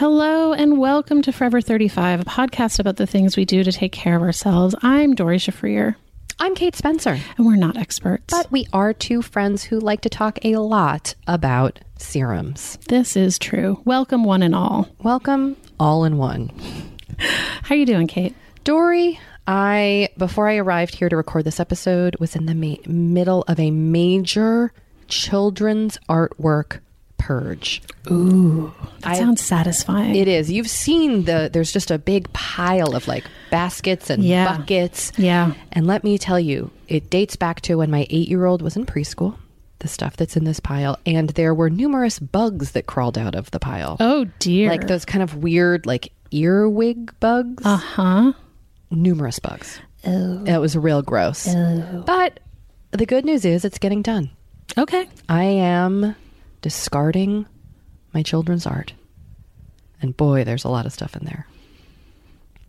Hello and welcome to Forever 35, a podcast about the things we do to take care of ourselves. I'm Doree Shafrir, I'm Kate Spencer. and we're not experts. But we are two friends who like to talk a lot about serums. this is true. Welcome, one and all. Welcome, all in one. How are you doing, Kate? Doree, I, before I arrived here to record this episode, was in the ma- middle of a major children's artwork purge. Ooh, that sounds satisfying. It is. You've seen the, there's just a big pile of like baskets and Yeah. buckets. yeah. And let me tell you, it dates back to when my eight year old was in preschool, the stuff that's in this pile. And there were numerous bugs that crawled out of the pile. Oh dear. Like those kind of weird, like earwig bugs. Uh huh. numerous bugs. Oh. It was real gross. But the good news is it's getting done. Okay. I am discarding my children's art. And boy, there's a lot of stuff in there.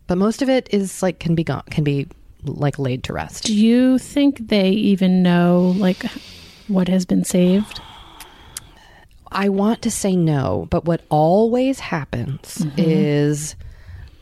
But most of it is like can be gone can be like laid to rest. Do you think they even know like what has been saved? I want to say no, but what always happens mm-hmm. is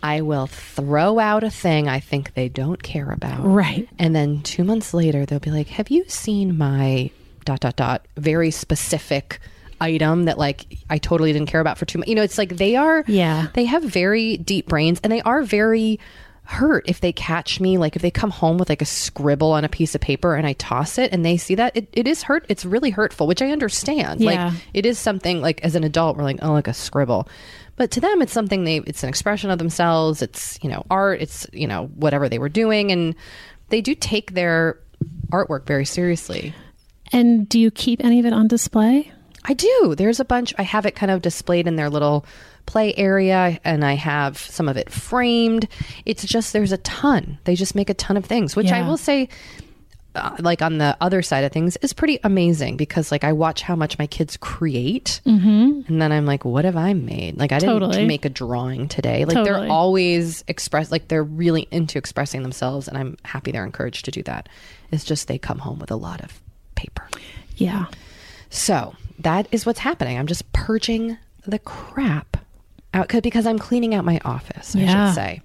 I will throw out a thing I think they don't care about. Right. And then two months later, they'll be like, Have you seen my dot, dot, dot, very specific item that like I totally didn't care about for too much. You know, it's like they are, Yeah. they have very deep brains and they are very hurt if they catch me. Like if they come home with like a scribble on a piece of paper and I toss it and they see that, it, it is hurt. It's really hurtful, which I understand. Yeah. Like it is something like as an adult, we're like, oh, like a scribble. But to them, it's something they, it's an expression of themselves. It's, you know, art. It's, you know, whatever they were doing. And they do take their artwork very seriously. And do you keep any of it on display? I do. There's a bunch. I have it kind of displayed in their little play area and I have some of it framed. It's just, there's a ton. They just make a ton of things, which I will say, uh, like on the other side of things is pretty amazing because like I watch how much my kids create and then I'm like what have I made like I didn't make a drawing today like Totally. they're always express like they're really into expressing themselves and I'm happy they're encouraged to do that it's just they come home with a lot of paper Yeah. so that is what's happening I'm just purging the crap out 'cause- because I'm cleaning out my office I Yeah. should say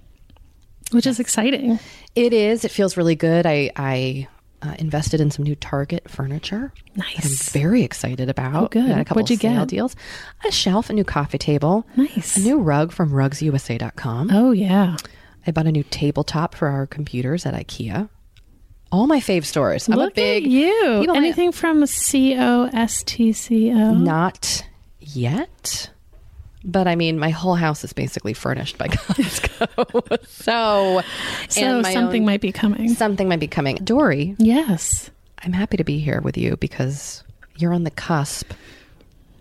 Which is exciting. it is. It feels really good. I I uh, invested in some new Target furniture. that I'm very excited about. Oh, good. A couple What'd you sale get? deals. A shelf, a new coffee table, Nice. a new rug from RugsUSA.com. Oh, yeah. I bought a new tabletop for our computers at IKEA. All my fave stores. I'm Look a big you. Might- Anything from C O S T C O? not yet. But I mean, my whole house is basically furnished by Costco. so, So something own- might be coming. something might be coming. Doree, Yes. I'm happy to be here with you because you're on the cusp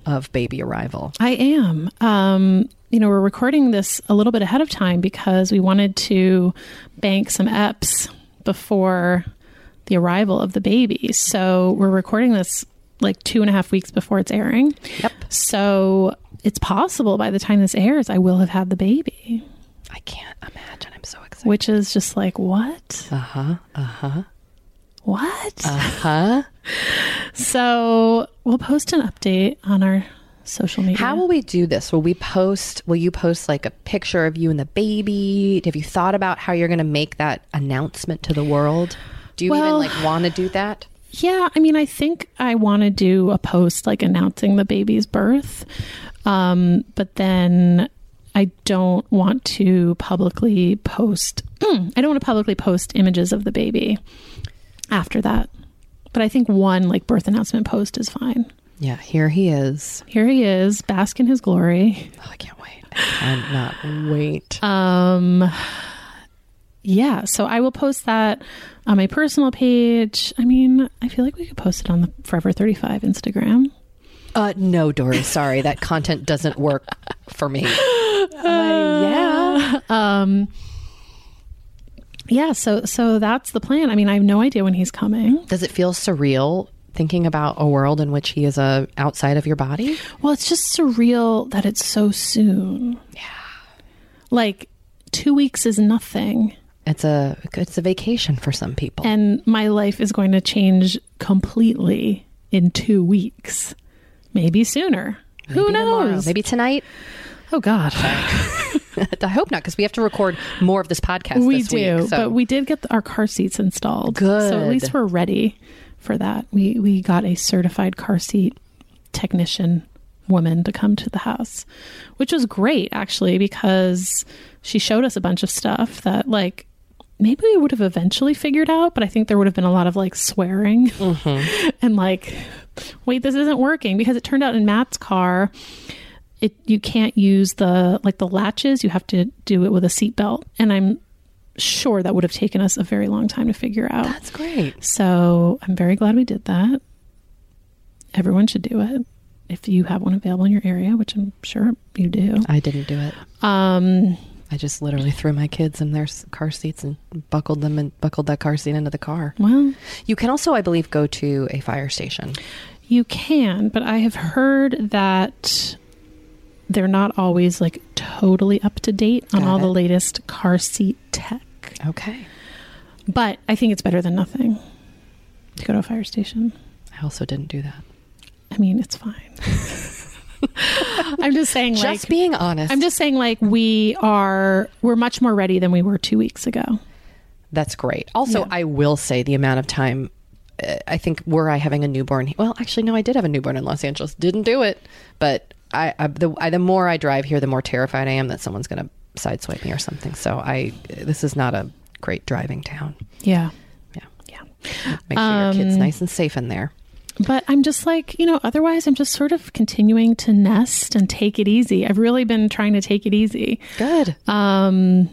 of baby arrival. I am. Um, you know, we're recording this a little bit ahead of time because we wanted to bank some EPs before the arrival of the baby. So we're recording this like two and a half weeks before it's airing. Yep. So it's possible by the time this airs, I will have had the baby, I can't imagine. I'm so excited. which is just like, what? Uh huh. Uh huh. What? Uh huh. so we'll post an update on our social media. How will we do this? Will we post? Will you post like a picture of you and the baby? Have you thought about how you're going to make that announcement to the world? Do you Well- even like want to do that? Yeah, I mean, I think I want to do a post like announcing the baby's birth, um, but then I don't want to publicly post. I don't want to publicly post images of the baby after that. But I think one like birth announcement post is fine. Yeah. Here he is. Here he is, bask in his glory. Oh, I can't wait. I cannot wait. Um, yeah, so I will post that on my personal page. I mean, I feel like we could post it on the Forever 35 Instagram. Uh, no, Doree. Sorry, that content doesn't work for me. Uh, yeah. um yeah so so that's the plan i mean i have no idea when he's coming Does it feel surreal thinking about a world in which he is a outside of your body? well it's just surreal that it's so soon yeah like two weeks is nothing It's a it's a vacation for some people. and my life is going to change completely in two weeks maybe sooner who Maybe tomorrow. knows Maybe tonight. oh god I hope not, because we have to record more of this podcast. we this do week, so- but we did get the, our car seats installed Good. so at least we're ready for that we we got a certified car seat technician woman to come to the house which was great actually because she showed us a bunch of stuff that like maybe we would have eventually figured out but i think there would have been a lot of like swearing. And like wait this isn't working. Because it turned out in matt's car it you can't use the like the latches. You have to do it with a seatbelt. And i'm sure that would have taken us a very long time to figure out. That's great. so i'm very glad we did that. Everyone should do it. If you have one available in your area which i'm sure you do. I didn't do it. um I just literally threw my kids in their car seats and buckled them and buckled that car seat into the car. well You can also, I believe, go to a fire station. You can, but I have heard that they're not always like totally up to date on Got all the latest car seat tech. Okay. But I think it's better than nothing to go to a fire station. I also didn't do that. I mean, it's fine. I'm just saying, like, Just being honest. I'm just saying, like, we are we're much more ready than we were two weeks ago. That's great. Also, Yeah. I will say the amount of time. Uh, I think were I having a newborn? Well, actually, no. I did have a newborn in Los Angeles. Didn't do it, but I, I the I, the more I drive here, the more terrified I am that someone's going to sideswipe me or something. So I this is not a great driving town. Yeah, Yeah, yeah. make sure your kid's Um, nice and safe in there. But I'm just like, you know, otherwise, I'm just sort of continuing to nest and take it easy. I've really been trying to take it easy. Good. Um,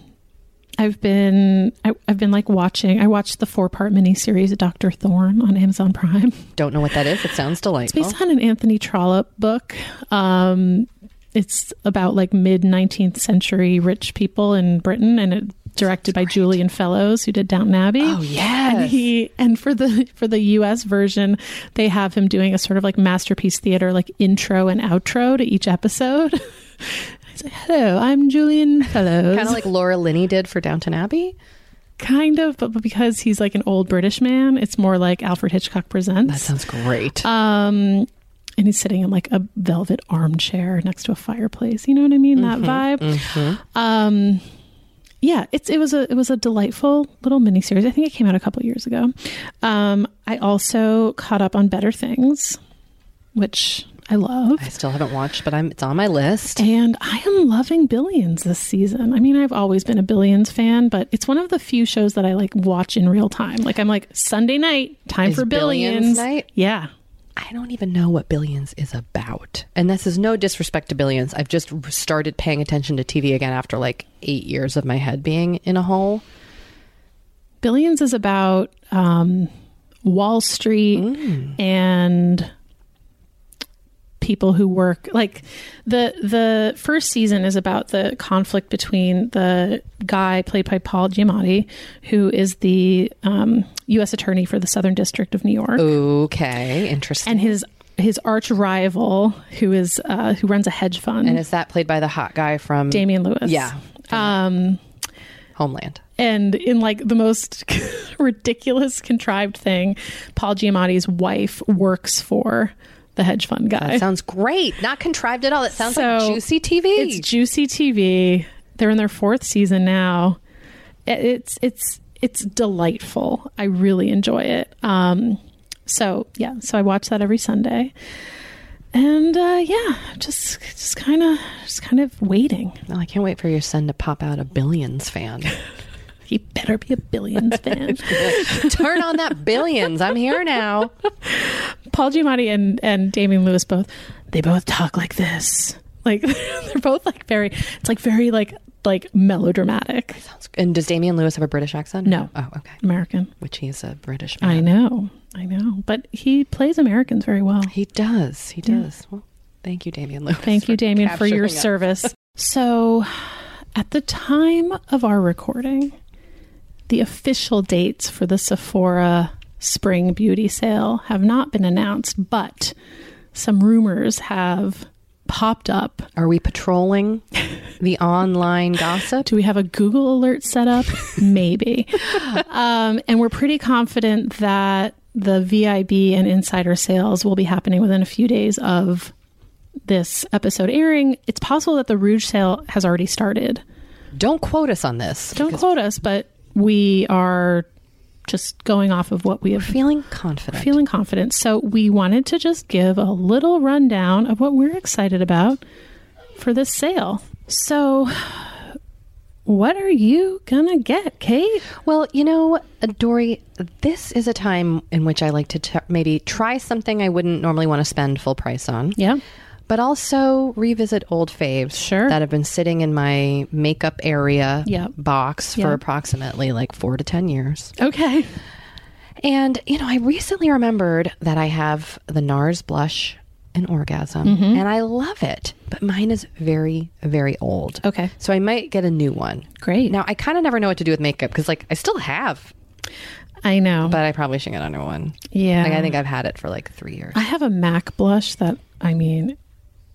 I've been, I, I've been like watching. I watched the four part miniseries Doctor Thorne on Amazon Prime. Don't know what that is. It sounds delightful. It's based on an Anthony Trollope book. Um, it's about like mid 19th century rich people in Britain, and it directed by Julian Fellowes, who did Downton Abbey. Oh, yes. And he and for the for the U.S. version, they have him doing a sort of like masterpiece theater, like intro and outro to each episode. He's like, "Hello, I'm Julian Fellowes." Kind of like Laura Linney did for Downton Abbey. kind of, but, but because he's like an old British man, it's more like Alfred Hitchcock presents. That sounds great. Um, and he's sitting in like a velvet armchair next to a fireplace. You know what I mean? That vibe. Um, yeah, it's it was a it was a delightful little miniseries. I think it came out a couple years ago. Um, I also caught up on Better Things, which I love. I still haven't watched, but I'm it's on my list. And I am loving Billions this season. I mean, I've always been a Billions fan, but it's one of the few shows that I like watch in real time. Like I'm like Sunday night, time Is for Billions Billions. night? Yeah. I don't even know what Billions is about. And this is no disrespect to Billions. I've just started paying attention to TV again after like eight years of my head being in a hole. Billions is about um, Wall Street and people who work like the the first season is about the conflict between the guy played by Paul Giamatti, who is the um, U.S. attorney for the Southern District of New York, Okay, interesting. and his his arch rival, who is uh, who runs a hedge fund, And is that played by the hot guy from Damian Lewis. Yeah, Um, Homeland. and in like the most ridiculous contrived thing, Paul Giamatti's wife works for the hedge fund guy. That sounds great. Not contrived at all. It sounds like juicy TV. It's juicy TV. They're in their fourth season now. It's it's it's delightful. I really enjoy it. Um, so yeah, so I watch that every Sunday, and uh, yeah, just just kind of just kind of waiting. Well, I can't wait for your son to pop out a Billions fan. He better be a Billions fan. Turn on that Billions. I'm here now. Paul Giamatti and and Damian Lewis both they both talk like this. Like they're both like very it's like very like like melodramatic. And does Damian Lewis have a British accent? No. Oh, okay. American. Which he's a British man. I know. I know. But he plays Americans very well. He does. He does. Well, thank you, Damian Lewis. Thank you, Damian, for your us. service. So, at the time of our recording, the official dates for the Sephora Spring Beauty Sale have not been announced, but some rumors have popped up. Are we patrolling the online gossip? Do we have a Google alert set up? Maybe. um, and we're pretty confident that the VIB and insider sales will be happening within a few days of this episode airing. It's possible that the Rouge sale has already started. Don't quote us on this. Don't quote us, but we are just going off of what we have we're feeling confident. feeling confident. So we wanted to just give a little rundown of what we're excited about for this sale. So what are you gonna get, Kate? Well, you know, Doree, this is a time in which I like to t- maybe try something I wouldn't normally want to spend full price on. Yeah. But also revisit old faves Sure. that have been sitting in my makeup area Yep. box for Yep. approximately like four to 10 years. Okay. And, you know, I recently remembered that I have the NARS blush and orgasm, Mm-hmm. and I love it. But mine is very, very old. Okay. So I might get a new one. Great. Now, I kind of never know what to do with makeup because, like, I still have, I know. but I probably should get a new one. yeah. Like, I think I've had it for like three years. I have a MAC blush that I mean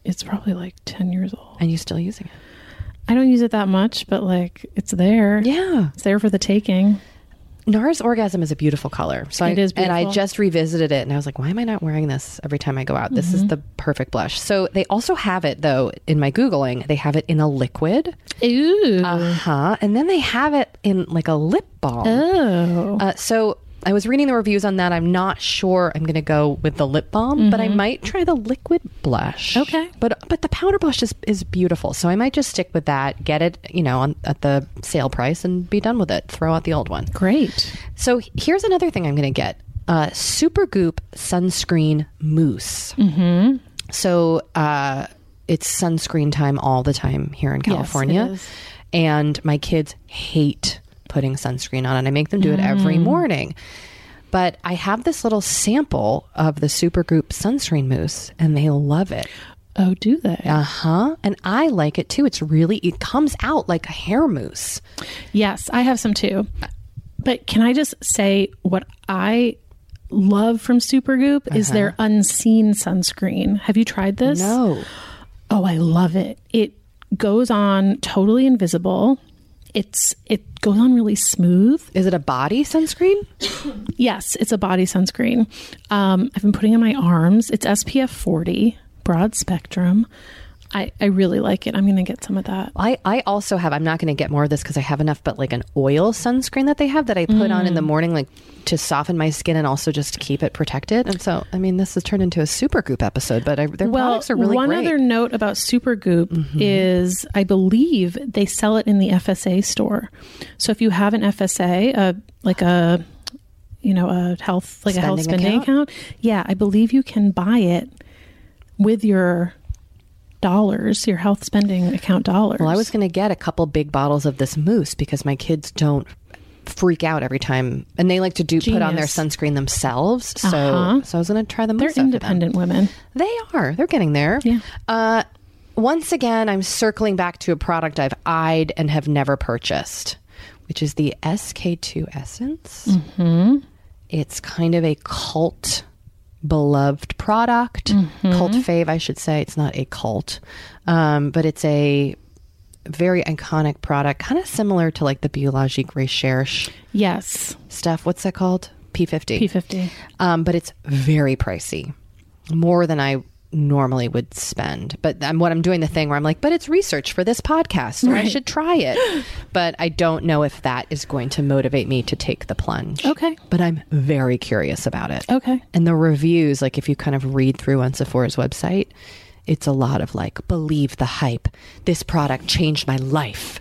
it's probably like 10 years old. And you still using it? I don't use it that much, but like it's there. Yeah. It's there for the taking. NARS Orgasm is a beautiful color. So It I, is And I just revisited it and I was like, why am I not wearing this every time I go out? This Mm-hmm. is the perfect blush. So they also have it, though, in my Googling, they have it in a liquid. Ooh. Uh huh. And then they have it in like a lip balm. oh. Uh, so I was reading the reviews on that. I'm not sure I'm going to go with the lip balm, but I might try the liquid blush. Mm-hmm. Okay. But but the powder blush is is beautiful, so I might just stick with that. Get it, you know, on, at the sale price and be done with it. Throw out the old one. Great. So here's another thing I'm going to get: uh, Supergoop sunscreen mousse. Mm-hmm. So uh, it's sunscreen time all the time here in California, is. and my kids hate putting sunscreen on, and I make them do it every morning. But I have this little sample of the Supergoop sunscreen mousse, and they love it. Oh, do they? Uh huh. And I like it too. It's really, it comes out like a hair mousse. Yes, I have some too. But can I just say what I love from Supergoop is their unseen sunscreen. Have you tried this? No. Oh, I love it. It goes on totally invisible. It's it goes on really smooth. Is it a body sunscreen? Yes, it's a body sunscreen. Um, I've been putting on my arms. It's SPF 40, broad spectrum. I, I really like it. I'm going to get some of that. I, I also have, I'm not going to get more of this because I have enough, but like an oil sunscreen that they have that I put on in Mm. the morning, like to soften my skin and also just to keep it protected. And so, I mean, this has turned into a super goop episode, but I, their well, products are really one great. Mm-hmm. other note about Supergoop is I believe they sell it in the FSA store. So if you have an FSA, uh, like a you know a health like a health Spending spending account? account, yeah, I believe you can buy it with your dollars, your health spending account dollars. well, I was going to get a couple big bottles of this mousse because my kids don't freak out every time and they like to do put on their sunscreen themselves so Uh-huh. so i was going to try the They're mousse them. independent women. They are. They're getting there. Yeah. Uh, once again, I'm circling back to a product I've eyed and have never purchased, which is the SK-II Essence. Mm-hmm. It's kind of a cult beloved product, cult fave, I should say. It's not a cult, um, but it's a very iconic product, kind of similar to like the Biologique Recherche Yes, stuff. What's that called? P50 P50. um, but it's very pricey, more than I normally would spend. But I'm, what I'm doing the thing where I'm like, but it's research for this podcast, so I should try it. but I don't know if that is going to motivate me to take the plunge. Okay. but I'm very curious about it. Okay. And the reviews, like if you kind of read through on Sephora's website, it's a lot of like, believe the hype. This product changed my life.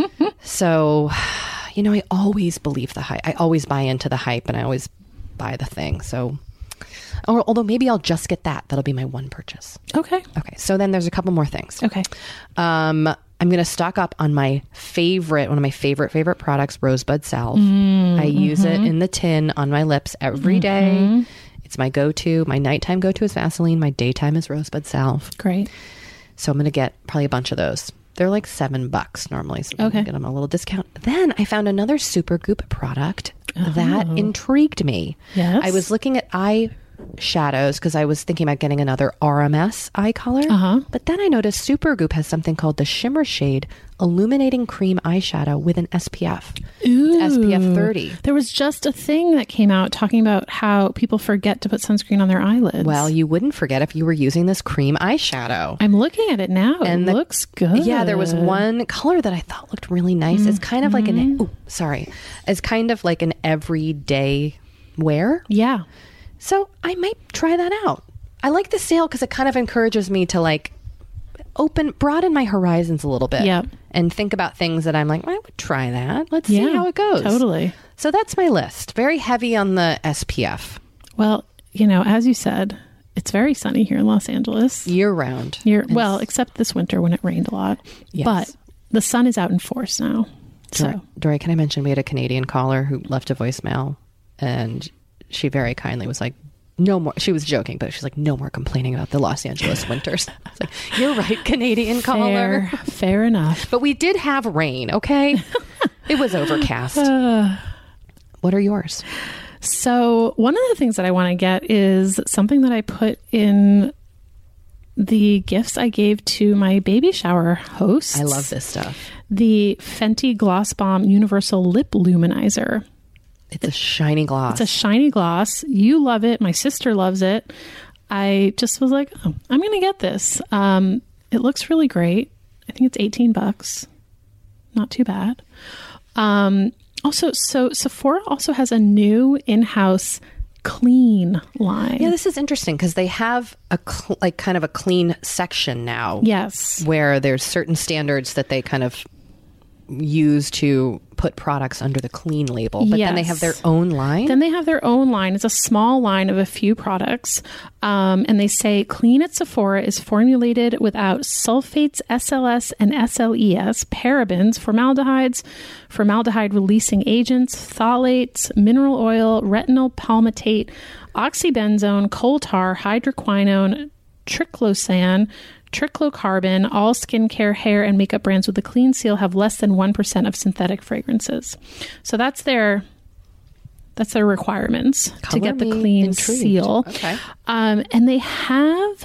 so, you know, I always believe the hype. I always buy into the hype and I always buy the thing. So, or although maybe I'll just get that. That'll be my one purchase. Okay. Okay. So then there's a couple more things. Okay. Um, I'm going to stock up on my favorite, one of my favorite, favorite products, Rosebud Salve. Mm, I use it mm-hmm. in the tin on my lips every mm-hmm. day. It's my go to. My nighttime go to is Vaseline. My daytime is Rosebud Salve. Great. So I'm going to get probably a bunch of those. They're like seven bucks normally. So Okay. get them a little discount. Then I found another Super Goop product oh. that intrigued me. Yes. I was looking at eye shadows because I was thinking about getting another RMS eye color. Uh-huh. But then I noticed Super Goop has something called the Shimmer Shade Illuminating Cream Eyeshadow with an SPF. Ooh. SPF 30. There was just a thing that came out talking about how people forget to put sunscreen on their eyelids. Well, you wouldn't forget if you were using this cream eyeshadow. I'm looking at it now. And it the- looks good. Yeah, there was one color that I thought looked really nice. It's kind of like Mm-hmm. an oh, sorry. It's kind of like an everyday wear. Yeah. So I might try that out. I like the sale because it kind of encourages me to like open broaden my horizons a little bit. Yep. And think about things that I'm like, well, I would try that. Let's see how it goes. totally. So that's my list. Very heavy on the SPF. Well, you know, as you said, it's very sunny here in Los Angeles. Year round. You're, well, except this winter when it rained a lot. Yes. But the sun is out in force now. Doree, So, Doree, can I mention we had a Canadian caller who left a voicemail and she very kindly was like, no more. She was joking, but she's like, no more complaining about the Los Angeles winters. I was like, You're right, Canadian caller. fair, fair enough. But we did have rain, okay? it was overcast. what are yours? So, one of the things that I want to get is something that I put in the gifts I gave to my baby shower hosts. I love this stuff. The Fenty Gloss Bomb Universal Lip Luminizer. It's a shiny gloss. It's a shiny gloss. You love it. My sister loves it. I just was like, oh, I'm going to get this. Um, it looks really great. I think it's 18 bucks. Not too bad. Um, also, so Sephora also has a new in-house clean line. yeah, this is interesting because they have a cl- like kind of a clean section now. yes. where there's certain standards that they kind of use to put products under the clean label, but then they have their own line. Then they have their own line. It's a small line of a few products. Um, and they say Clean at Sephora is formulated without sulfates, SLS, and SLES, parabens, formaldehydes, formaldehyde releasing agents, phthalates, mineral oil, retinyl palmitate, oxybenzone, coal tar, hydroquinone, triclosan, triclocarban. All skincare, hair, and makeup brands with a clean seal have less than 1% of synthetic fragrances. So that's their that's their requirements to get the clean intrigued. seal. Okay. Um, and they have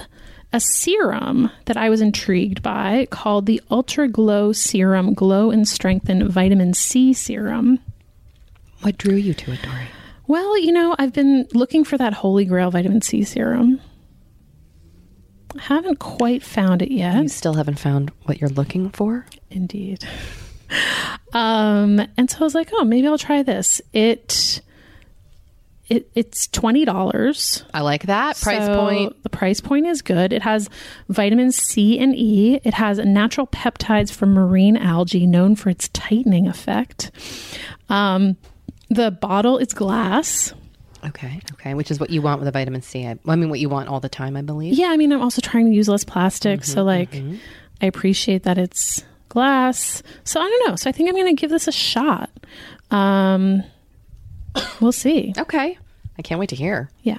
a serum that I was intrigued by called the Ultra Glow Serum Glow and Strengthen Vitamin C Serum. What drew you to it, Doree? Well, you know, I've been looking for that holy grail vitamin C serum. Haven't quite found it yet. You still haven't found what you're looking for? Indeed. Um, and so I was like, oh, maybe I'll try this. It it it's twenty dollars. I like that price So point. The price point is good. It has vitamins C and E. It has natural peptides from marine algae, known for its tightening effect. Um, the bottle is glass. Okay, okay, which is what you want with a vitamin C. I, I mean, what you want all the time, I believe. Yeah, I mean, I'm also trying to use less plastic, Mm-hmm, so like, I appreciate that it's glass. So I don't know. So I think I'm going to give this a shot. Um, we'll see. Okay, I can't wait to hear. Yeah.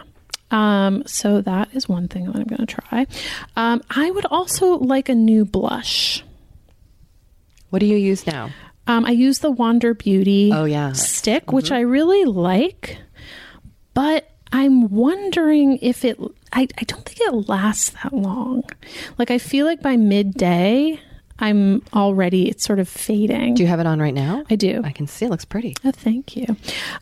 Um, so that is one thing that I'm going to try. Um, I would also like a new blush. What do you use now? Um, I use the Wander Beauty Oh, yeah. stick, which I really like, but I'm wondering if it, I, I don't think it lasts that long. Like, I feel like by midday, I'm already, it's sort of fading. Do you have it on right now? I do. I can see it looks pretty. Oh, thank you.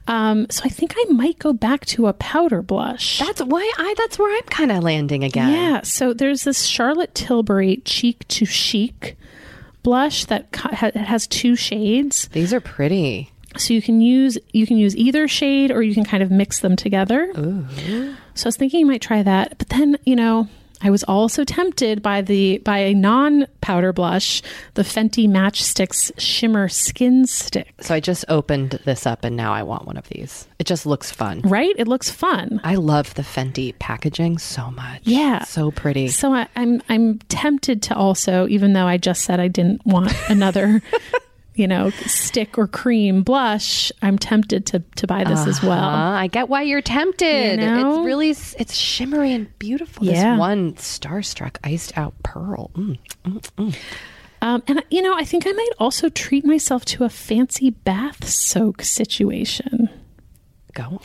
Um, so I think I might go back to a powder blush. That's why I. That's where I'm kind of landing again. Yeah. So there's this Charlotte Tilbury Cheek to Chic blush that co- ha- it has two shades. These are pretty. So you can use you can use either shade or you can kind of mix them together. Uh-huh. So I was thinking you might try that, but then you know I was also tempted by the by a non powder blush, the Fenty Match Stix Shimmer Skin Stick. So I just opened this up, and now I want one of these. It just looks fun. Right? It looks fun. I love the Fenty packaging so much. Yeah. so pretty. So I, I'm I'm tempted to also, even though I just said I didn't want another, you know, stick or cream blush, I'm tempted to to buy this as Uh, well. I get why you're tempted. You know? It's really it's shimmery and beautiful. Yeah. This one starstruck iced out pearl. Mm. Um, and you know, I think I might also treat myself to a fancy bath soak situation. Go on.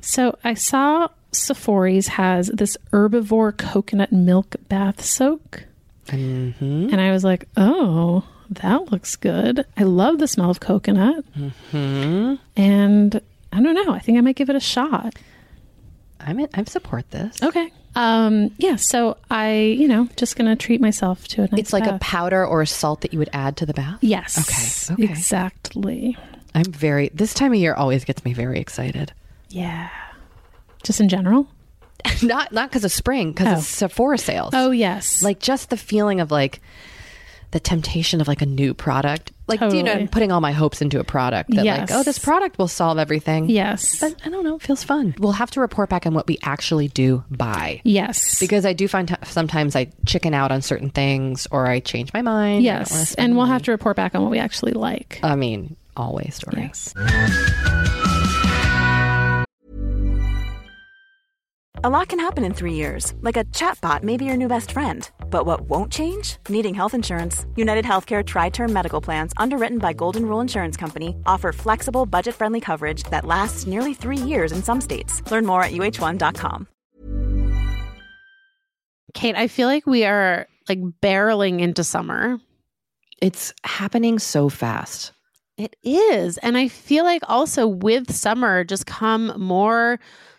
So I saw Sephora's has this herbivore coconut milk bath soak. Mm-hmm. And I was like, oh, that looks good. I love the smell of coconut. Mm-hmm. And I don't know. I think I might give it a shot. I'm in, I support this. Okay. Um, yeah. So I, you know, just going to treat myself to a nice It's like a powder or a salt that you would add to the bath. Yes. Okay, okay. Exactly. I'm very. This time of year always gets me very excited. Yeah. Just in general? not not because of spring, because Oh. it's Sephora sales. Oh, yes. like just the feeling of like the temptation of like a new product. Like you know, I'm putting all my hopes into a product that Yes. like, oh, this product will solve everything. yes. But I don't know, it feels fun. We'll have to report back on what we actually do buy. yes. Because I do find t- sometimes I chicken out on certain things or I change my mind. I don't wanna yes. And we'll money. have to report back on what we actually like. I mean, always story. Yes. A lot can happen in three years, like a chatbot may be your new best friend. But what won't change? Needing health insurance. United Healthcare Tri Term Medical Plans, underwritten by Golden Rule Insurance Company, offer flexible, budget friendly coverage that lasts nearly three years in some states. Learn more at uh1.com. Kate, I feel like we are like barreling into summer. It's happening so fast. It is. And I feel like also with summer just come more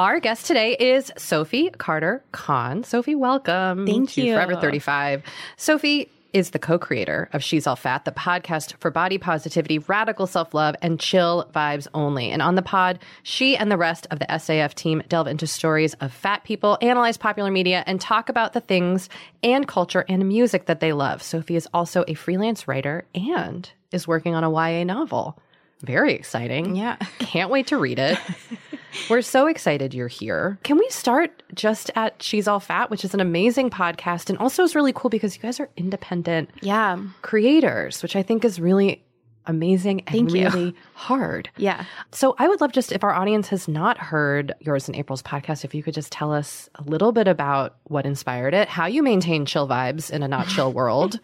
Our guest today is Sophie Carter Kahn. Sophie, welcome. Thank to you. Forever 35. Sophie is the co-creator of She's All Fat, the podcast for body positivity, radical self-love, and chill vibes only. And on the pod, she and the rest of the SAF team delve into stories of fat people, analyze popular media, and talk about the things and culture and music that they love. Sophie is also a freelance writer and is working on a YA novel. Very exciting. Yeah. Can't wait to read it. We're so excited you're here. Can we start just at She's All Fat, which is an amazing podcast and also is really cool because you guys are independent Yeah. creators, which I think is really amazing and Thank you. really hard. Yeah. So I would love just if our audience has not heard yours and April's podcast, if you could just tell us a little bit about what inspired it, how you maintain chill vibes in a not chill world,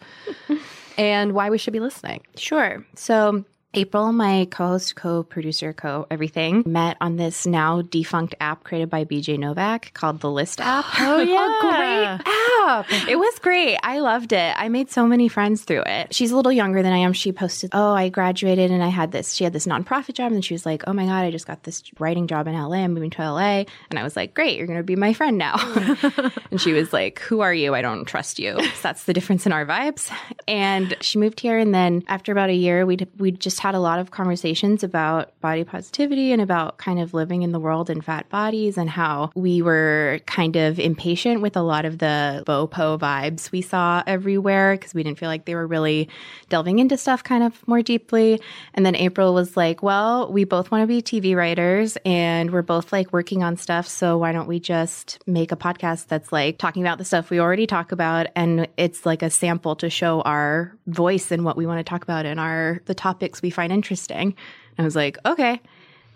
and why we should be listening. Sure. So April, my co-host, co-producer, co-everything, met on this now defunct app created by BJ Novak called the List app. Oh, yeah. a great app. It was great. I loved it. I made so many friends through it. She's a little younger than I am. She posted, "Oh, I graduated and I had this." She had this nonprofit job, and she was like, "Oh my god, I just got this writing job in LA. I'm moving to LA." And I was like, "Great, you're going to be my friend now." and she was like, "Who are you? I don't trust you." So that's the difference in our vibes. And she moved here, and then after about a year, we we just had a lot of conversations about body positivity and about kind of living in the world in fat bodies and how we were kind of impatient with a lot of the BOPO vibes we saw everywhere because we didn't feel like they were really delving into stuff kind of more deeply. And then April was like, well, we both want to be TV writers and we're both like working on stuff. So why don't we just make a podcast that's like talking about the stuff we already talk about and it's like a sample to show our voice and what we want to talk about and our the topics we find interesting. I was like, okay.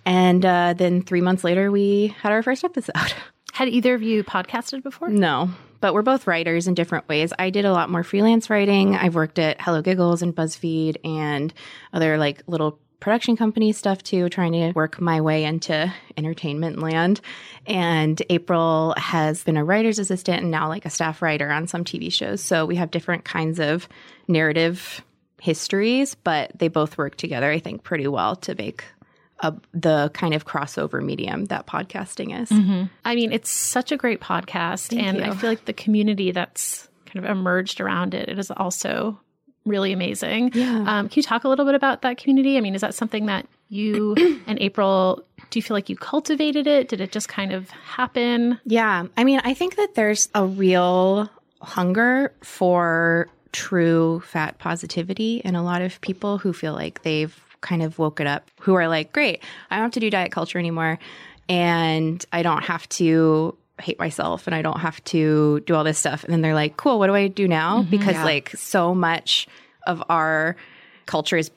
And uh, then three months later, we had our first episode. Had either of you podcasted before? No, but we're both writers in different ways. I did a lot more freelance writing. I've worked at Hello Giggles and BuzzFeed and other like little production company stuff too, trying to work my way into entertainment land. And April has been a writer's assistant and now like a staff writer on some TV shows. So we have different kinds of narrative histories, but they both work together, I think, pretty well to make a, the kind of crossover medium that podcasting is. I mean, it's such a great podcast. and I feel like the community that's kind of emerged around it, it is also really amazing. Yeah. Um, can you talk a little bit about that community? I mean, is that something that you and April, do you feel like you cultivated it? Did it just kind of happen? Yeah. I mean, I think that there's a real hunger for true fat positivity in a lot of people who feel like they've kind of woken up, who are like, great, I don't have to do diet culture anymore. And I don't have to hate myself and I don't have to do all this stuff. And then they're like, cool, what do I do now? Mm-hmm. because like so much of our culture is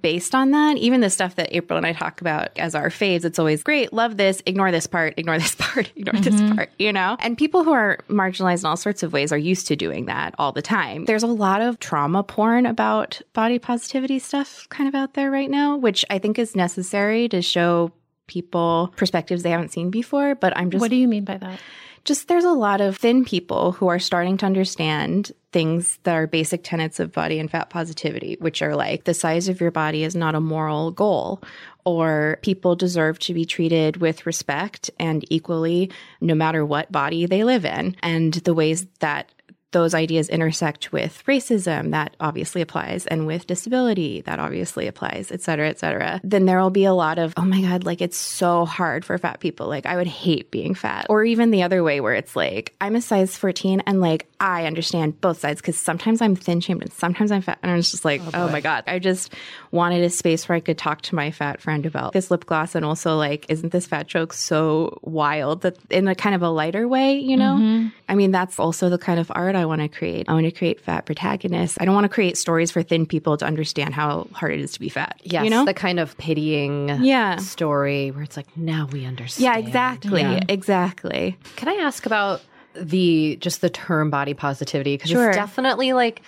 based on that. Even the stuff that April and I talk about as our faves, it's always great, love this, ignore this part, ignore this part, ignore this mm-hmm. part, you know? And people who are marginalized in all sorts of ways are used to doing that all the time. There's a lot of trauma porn about body positivity stuff kind of out there right now, which I think is necessary to show people perspectives they haven't seen before. But I'm just What do you mean by that? Just there's a lot of thin people who are starting to understand things that are basic tenets of body and fat positivity, which are like the size of your body is not a moral goal, or people deserve to be treated with respect and equally no matter what body they live in, and the ways that those ideas intersect with racism that obviously applies and with disability that obviously applies et cetera et cetera then there will be a lot of oh my god like it's so hard for fat people. Like i would hate being fat. Or even the other way where it's like i'm a size 14 and like i understand both sides because sometimes i'm thin shamed and sometimes i'm fat. And i was just like oh, oh my god. I just wanted a space where i could talk to my fat friend about this lip gloss and also like isn't this fat joke so wild that in a kind of a lighter way you know? Mm-hmm. I mean that's also the kind of art I want to create. I want to create fat protagonists. I don't want to create stories for thin people to understand how hard it is to be fat. Yes, you know the kind of pitying Yeah. story where it's like, now we understand. Yeah, exactly. Exactly. Can I ask about the just the term body positivity? Because Sure. it's definitely like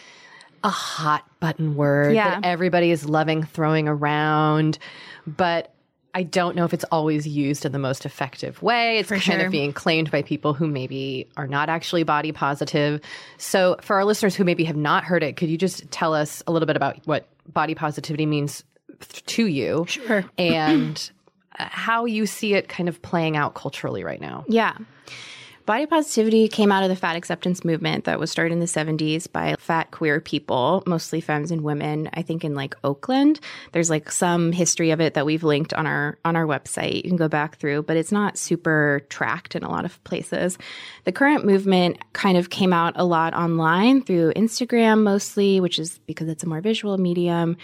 a hot button word Yeah. that everybody is loving throwing around, but I don't know if it's always used in the most effective way. It's kind sure. of being claimed by people who maybe are not actually body positive. So, for our listeners who maybe have not heard it, could you just tell us a little bit about what body positivity means to you? Sure. And uh, how you see it kind of playing out culturally right now. Yeah. Body positivity came out of the fat acceptance movement that was started in the 70s by fat queer people, mostly femmes and women, I think in like Oakland. There's like some history of it that we've linked on our on our website. You can go back through, but it's not super tracked in a lot of places. The current movement kind of came out a lot online through Instagram mostly, which is because it's a more visual medium,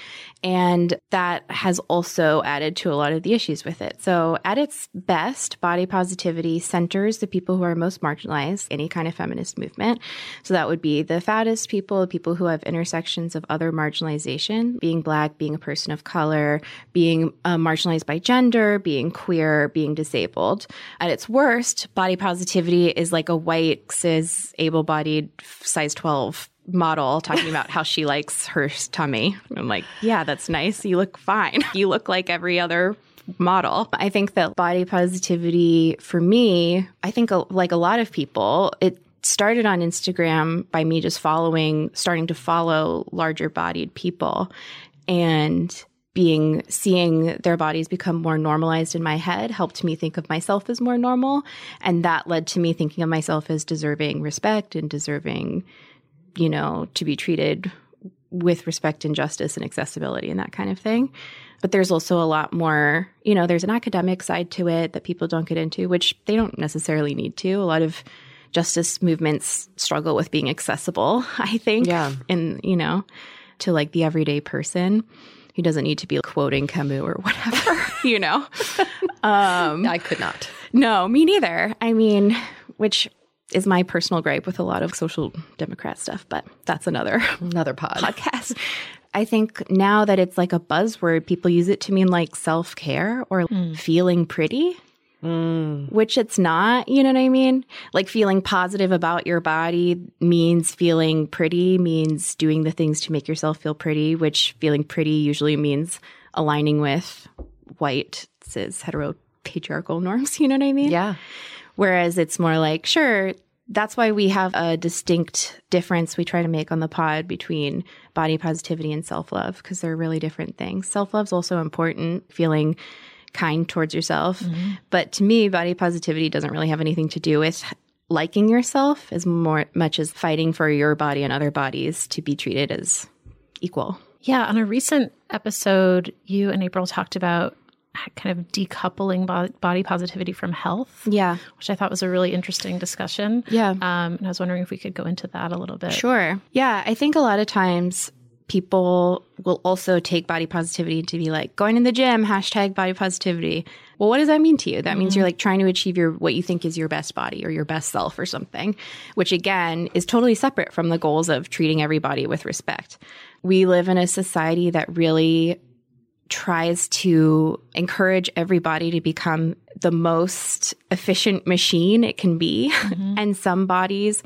and that has also added to a lot of the issues with it. So, at its best, body positivity centers the people who are most marginalized, any kind of feminist movement. So, that would be the fattest people, people who have intersections of other marginalization, being black, being a person of color, being uh, marginalized by gender, being queer, being disabled. At its worst, body positivity is like a white, cis, able bodied, size 12 model talking about how she likes her tummy. I'm like, yeah, that's nice. You look fine. You look like every other model. I think that body positivity for me, I think uh, like a lot of people, it started on Instagram by me just following, starting to follow larger bodied people and being seeing their bodies become more normalized in my head helped me think of myself as more normal and that led to me thinking of myself as deserving respect and deserving you know, to be treated with respect and justice and accessibility and that kind of thing. But there's also a lot more, you know, there's an academic side to it that people don't get into, which they don't necessarily need to. A lot of justice movements struggle with being accessible, I think. Yeah. And, you know, to like the everyday person who doesn't need to be quoting Camus or whatever, you know? Um, I could not. No, me neither. I mean, which is my personal gripe with a lot of social democrat stuff, but that's another Another pod. podcast. I think now that it's like a buzzword, people use it to mean like self care or hmm. feeling pretty, mm. which it's not. You know what I mean? Like feeling positive about your body means feeling pretty, means doing the things to make yourself feel pretty, which feeling pretty usually means aligning with white, cis, hetero, patriarchal norms. You know what I mean? Yeah. Whereas it's more like, sure, that's why we have a distinct difference we try to make on the pod between body positivity and self love because they're really different things. Self love's also important, feeling kind towards yourself. Mm-hmm. But to me, body positivity doesn't really have anything to do with liking yourself as more much as fighting for your body and other bodies to be treated as equal. Yeah, on a recent episode, you and April talked about kind of decoupling bo- body positivity from health, Yeah. which I thought was a really interesting discussion. Yeah. Um, and I was wondering if we could go into that a little bit. Sure. Yeah. I think a lot of times people will also take body positivity to be like going in the gym, hashtag body positivity. Well, what does that mean to you? That means you're like trying to achieve your what you think is your best body or your best self or something, which again is totally separate from the goals of treating everybody with respect. We live in a society that really tries to encourage everybody to become the most efficient machine it can be. Mm-hmm. and some bodies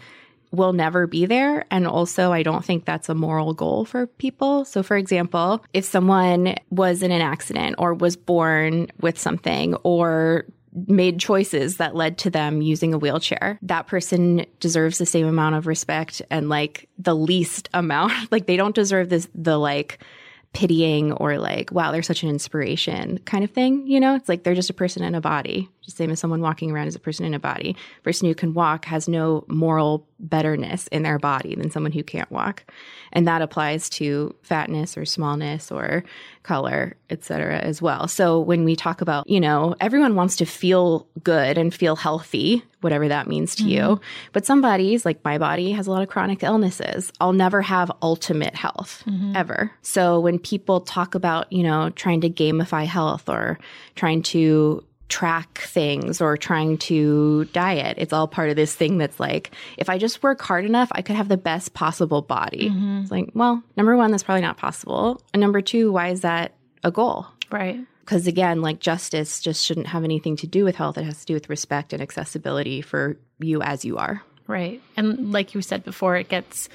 will never be there. And also, I don't think that's a moral goal for people. So, for example, if someone was in an accident or was born with something or made choices that led to them using a wheelchair, that person deserves the same amount of respect and like the least amount. Like, they don't deserve this, the like, pitying or like, wow, they're such an inspiration kind of thing. You know, it's like they're just a person in a body, just same as someone walking around as a person in a body. person who can walk has no moral betterness in their body than someone who can't walk. And that applies to fatness or smallness or color, et cetera, as well. So when we talk about, you know, everyone wants to feel good and feel healthy, whatever that means to you. Mm-hmm. But some bodies, like my body, has a lot of chronic illnesses. I'll never have ultimate health mm-hmm. ever. So when people talk about, you know, trying to gamify health or trying to track things or trying to diet. It's all part of this thing that's like, if I just work hard enough, I could have the best possible body. Mm-hmm. It's like, well, number one, that's probably not possible. And number two, why is that a goal? Right. Because again, like justice just shouldn't have anything to do with health. It has to do with respect and accessibility for you as you are. Right. And like you said before, it gets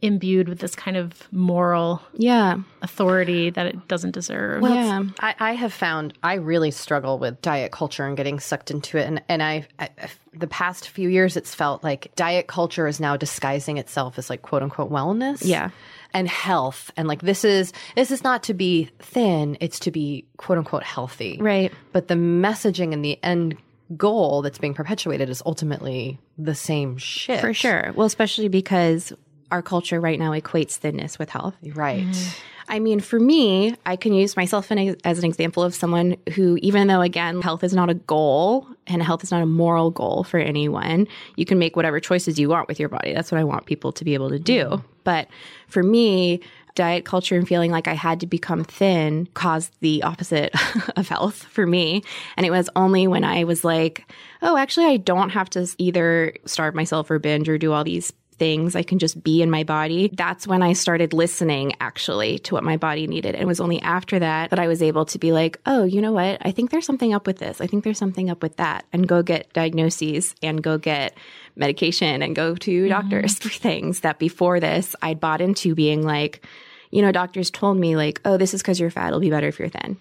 imbued with this kind of moral Yeah. authority that it doesn't deserve. yeah. I, I have found I really struggle with diet culture and getting sucked into it. And, and I, I, the past few years, it's felt like diet culture is now disguising itself as like quote unquote wellness. Yeah. And health. And like, this is, this is not to be thin. It's to be quote unquote healthy. Right. But the messaging and the end goal that's being perpetuated is ultimately the same shit. For sure. Well, especially because our culture right now equates thinness with health. Right. Mm-hmm. I mean, for me, I can use myself in a, as an example of someone who, even though again, health is not a goal and health is not a moral goal for anyone, you can make whatever choices you want with your body. That's what I want people to be able to do. Mm-hmm. But for me, diet culture and feeling like I had to become thin caused the opposite of health for me. And it was only when I was like, oh, actually, I don't have to either starve myself or binge or do all these things. I can just be in my body. That's when I started listening actually to what my body needed. And it was only after that that I was able to be like, oh, you know what? I think there's something up with this. I think there's something up with that. And go get diagnoses and go get medication and go to mm-hmm. doctors for things that before this I'd bought into being like, you know, doctors told me like, oh, this is because you're fat. It'll be better if you're thin.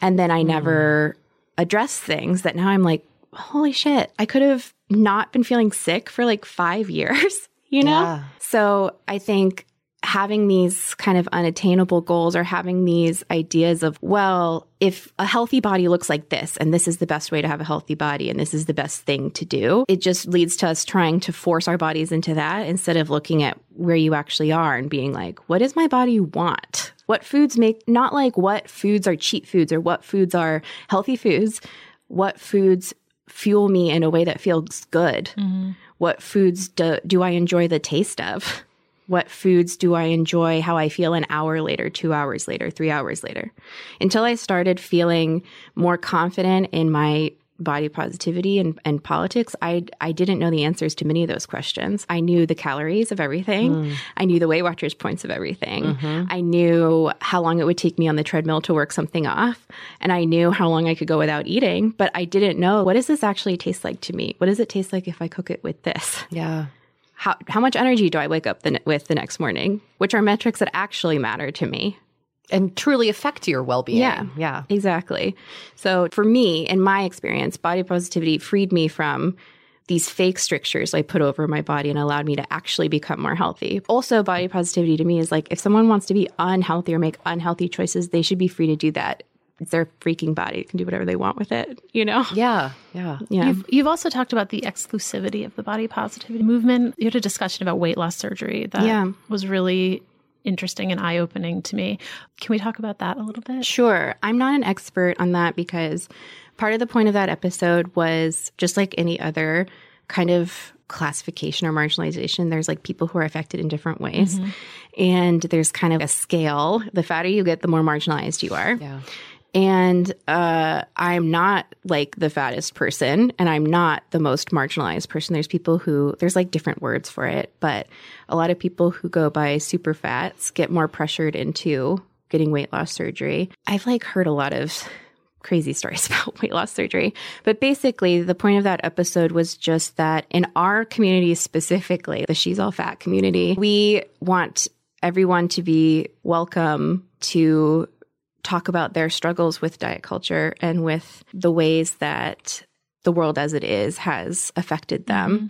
And then I mm. never addressed things that now I'm like, holy shit, I could have not been feeling sick for like five years, you know? Yeah. So I think having these kind of unattainable goals or having these ideas of, well, if a healthy body looks like this and this is the best way to have a healthy body and this is the best thing to do, it just leads to us trying to force our bodies into that instead of looking at where you actually are and being like, what does my body want? What foods make, not like what foods are cheat foods or what foods are healthy foods, what foods fuel me in a way that feels good? Mm-hmm. What foods do, do I enjoy the taste of? What foods do I enjoy how I feel an hour later, two hours later, three hours later? Until I started feeling more confident in my body positivity and, and politics, I, I didn't know the answers to many of those questions. I knew the calories of everything. Mm. I knew the Weight Watchers points of everything. Mm-hmm. I knew how long it would take me on the treadmill to work something off. And I knew how long I could go without eating, but I didn't know what does this actually taste like to me? What does it taste like if I cook it with this? Yeah. how how much energy do I wake up the, with the next morning? Which are metrics that actually matter to me. And truly affect your well being. Yeah. Yeah. Exactly. So for me, in my experience, body positivity freed me from these fake strictures I put over my body and allowed me to actually become more healthy. Also, body positivity to me is like if someone wants to be unhealthy or make unhealthy choices, they should be free to do that. It's their freaking body. They can do whatever they want with it, you know? Yeah. Yeah. Yeah. You've, you've also talked about the exclusivity of the body positivity movement. You had a discussion about weight loss surgery that Yeah. was really interesting and eye opening to me. Can we talk about that a little bit? Sure. I'm not an expert on that because part of the point of that episode was just like any other kind of classification or marginalization, there's like people who are affected in different ways. Mm-hmm. And there's kind of a scale. The fatter you get, the more marginalized you are. Yeah. And uh, I'm not like the fattest person, and I'm not the most marginalized person. There's people who, there's like different words for it, but a lot of people who go by super fats get more pressured into getting weight loss surgery. I've like heard a lot of crazy stories about weight loss surgery. But basically, the point of that episode was just that in our community specifically, the She's All Fat community, we want everyone to be welcome to talk about their struggles with diet culture and with the ways that the world as it is has affected them. Mm-hmm.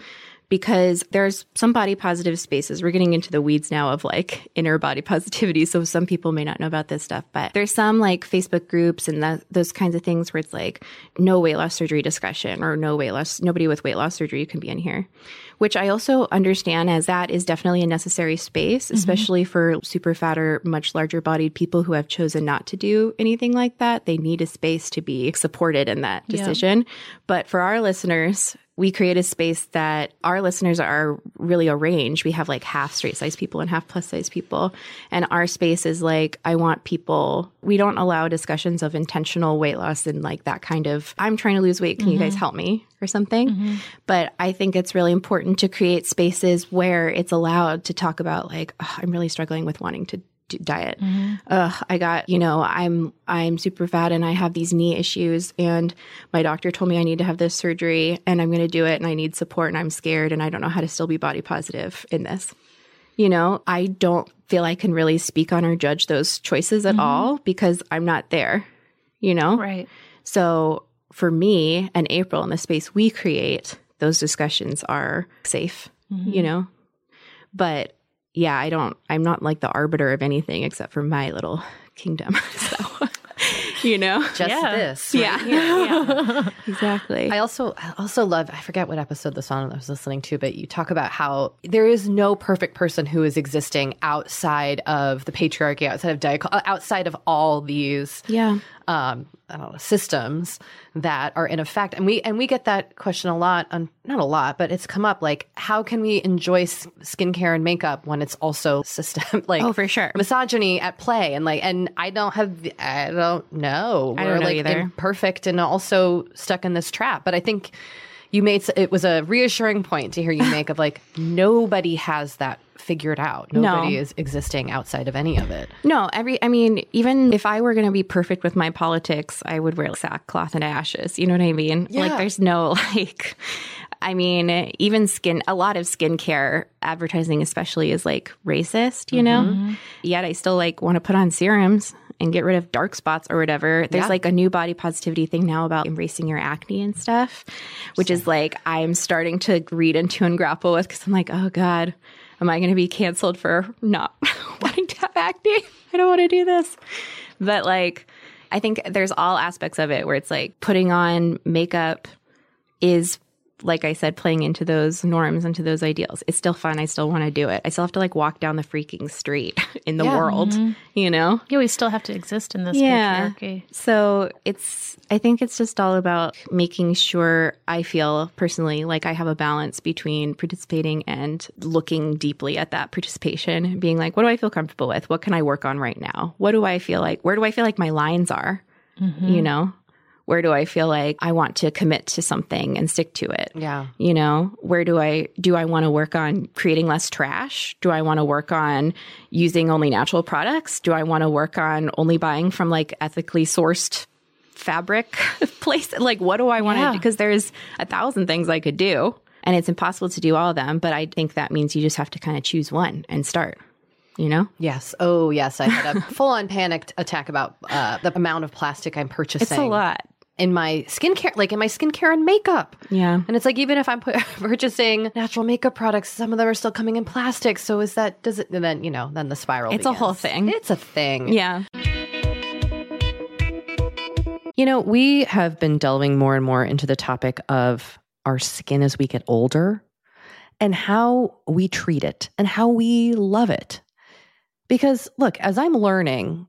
Because there's some body positive spaces. We're getting into the weeds now of like inner body positivity. So some people may not know about this stuff, but there's some like Facebook groups and that, those kinds of things where it's like no weight loss surgery discussion or no weight loss, nobody with weight loss surgery can be in here, which I also understand as that is definitely a necessary space, mm-hmm. especially for super fat or much larger bodied people who have chosen not to do anything like that. They need a space to be supported in that Yeah. decision. But for our listeners, we create a space that our listeners are really a range. We have like half straight size people and half plus size people. And our space is like, I want people, we don't allow discussions of intentional weight loss and like that kind of, I'm trying to lose weight. Can mm-hmm. you guys mm-hmm. help me or something? Mm-hmm. But I think it's really important to create spaces where it's allowed to talk about like, oh, I'm really struggling with wanting to diet. Mm-hmm. Ugh, I got, you know, I'm I'm super fat and I have these knee issues and my doctor told me I need to have this surgery and I'm going to do it and I need support and I'm scared and I don't know how to still be body positive in this. You know, I don't feel I can really speak on or judge those choices at mm-hmm. all because I'm not there, you know? Right. So for me and April in the space we create, those discussions are safe, mm-hmm. you know? But yeah, I don't, I'm not like the arbiter of anything except for my little kingdom. so, you know, just yeah. this. Right yeah. yeah. exactly. I also, I also love, I forget what episode this on I was listening to, but you talk about how there is no perfect person who is existing outside of the patriarchy, outside of diet, uh, outside of all these. Yeah um, know, systems that are in effect. And we and we get that question a lot. On, not a lot, but it's come up. Like, how can we enjoy s- skincare and makeup when it's also system like oh for sure misogyny at play? And like, and I don't have. I don't know. I don't We're know like either. imperfect and also stuck in this trap. But I think you made it was a reassuring point to hear you make of like nobody has that figured out. Nobody no. is existing outside of any of it. No, every I mean, even if I were going to be perfect with my politics, I would wear sackcloth and ashes. You know what I mean? Yeah. Like there's no like I mean, even skin, a lot of skincare advertising, especially, is like racist, you mm-hmm. know? Yet I still like want to put on serums and get rid of dark spots or whatever. There's yeah. like a new body positivity thing now about embracing your acne and stuff, which is like I'm starting to read into and grapple with because I'm like, oh God, am I going to be canceled for not wanting to have acne? I don't want to do this. But like, I think there's all aspects of it where it's like putting on makeup is like I said, playing into those norms, into those ideals. It's still fun. I still want to do it. I still have to like walk down the freaking street in the yeah, world, mm-hmm. you know? Yeah, we still have to exist in this yeah. patriarchy. So it's, I think it's just all about making sure I feel personally like I have a balance between participating and looking deeply at that participation, being like, what do I feel comfortable with? What can I work on right now? What do I feel like? Where do I feel like my lines are? Mm-hmm. You know? Where do I feel like I want to commit to something and stick to it? Yeah. You know, where do I do I want to work on creating less trash? Do I want to work on using only natural products? Do I want to work on only buying from like ethically sourced fabric place? Like what do I want to do? Because there's a thousand things I could do and it's impossible to do all of them, but I think that means you just have to kind of choose one and start you know? Yes. Oh, yes. I had a full on panicked attack about uh, the amount of plastic I'm purchasing. It's a lot in my skincare, like in my skincare and makeup. Yeah. And it's like, even if I'm purchasing natural makeup products, some of them are still coming in plastic. So is that, does it, and then, you know, then the spiral. It's begins. a whole thing. It's a thing. Yeah. You know, we have been delving more and more into the topic of our skin as we get older and how we treat it and how we love it. Because look, as I'm learning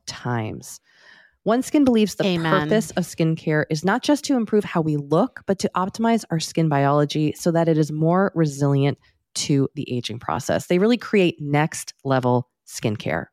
times. OneSkin believes the Amen. purpose of skincare is not just to improve how we look, but to optimize our skin biology so that it is more resilient to the aging process. They really create next level skincare.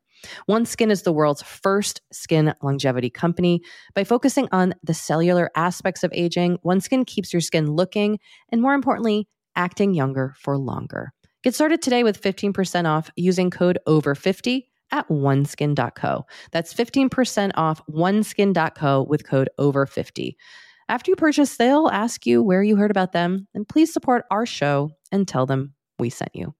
OneSkin is the world's first skin longevity company. By focusing on the cellular aspects of aging, OneSkin keeps your skin looking and, more importantly, acting younger for longer. Get started today with 15% off using code OVER50 at oneskin.co. That's 15% off oneskin.co with code OVER50. After you purchase, they'll ask you where you heard about them, and please support our show and tell them we sent you.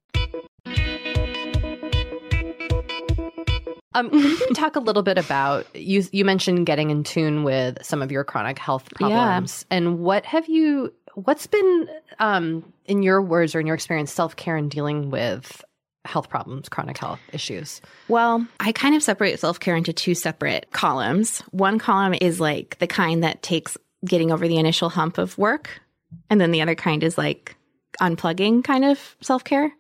Um, can you talk a little bit about you? You mentioned getting in tune with some of your chronic health problems, and what have you? What's been, um, in your words or in your experience, self care and dealing with health problems, chronic health issues? Well, I kind of separate self care into two separate columns. One column is like the kind that takes getting over the initial hump of work, and then the other kind is like unplugging kind of self care.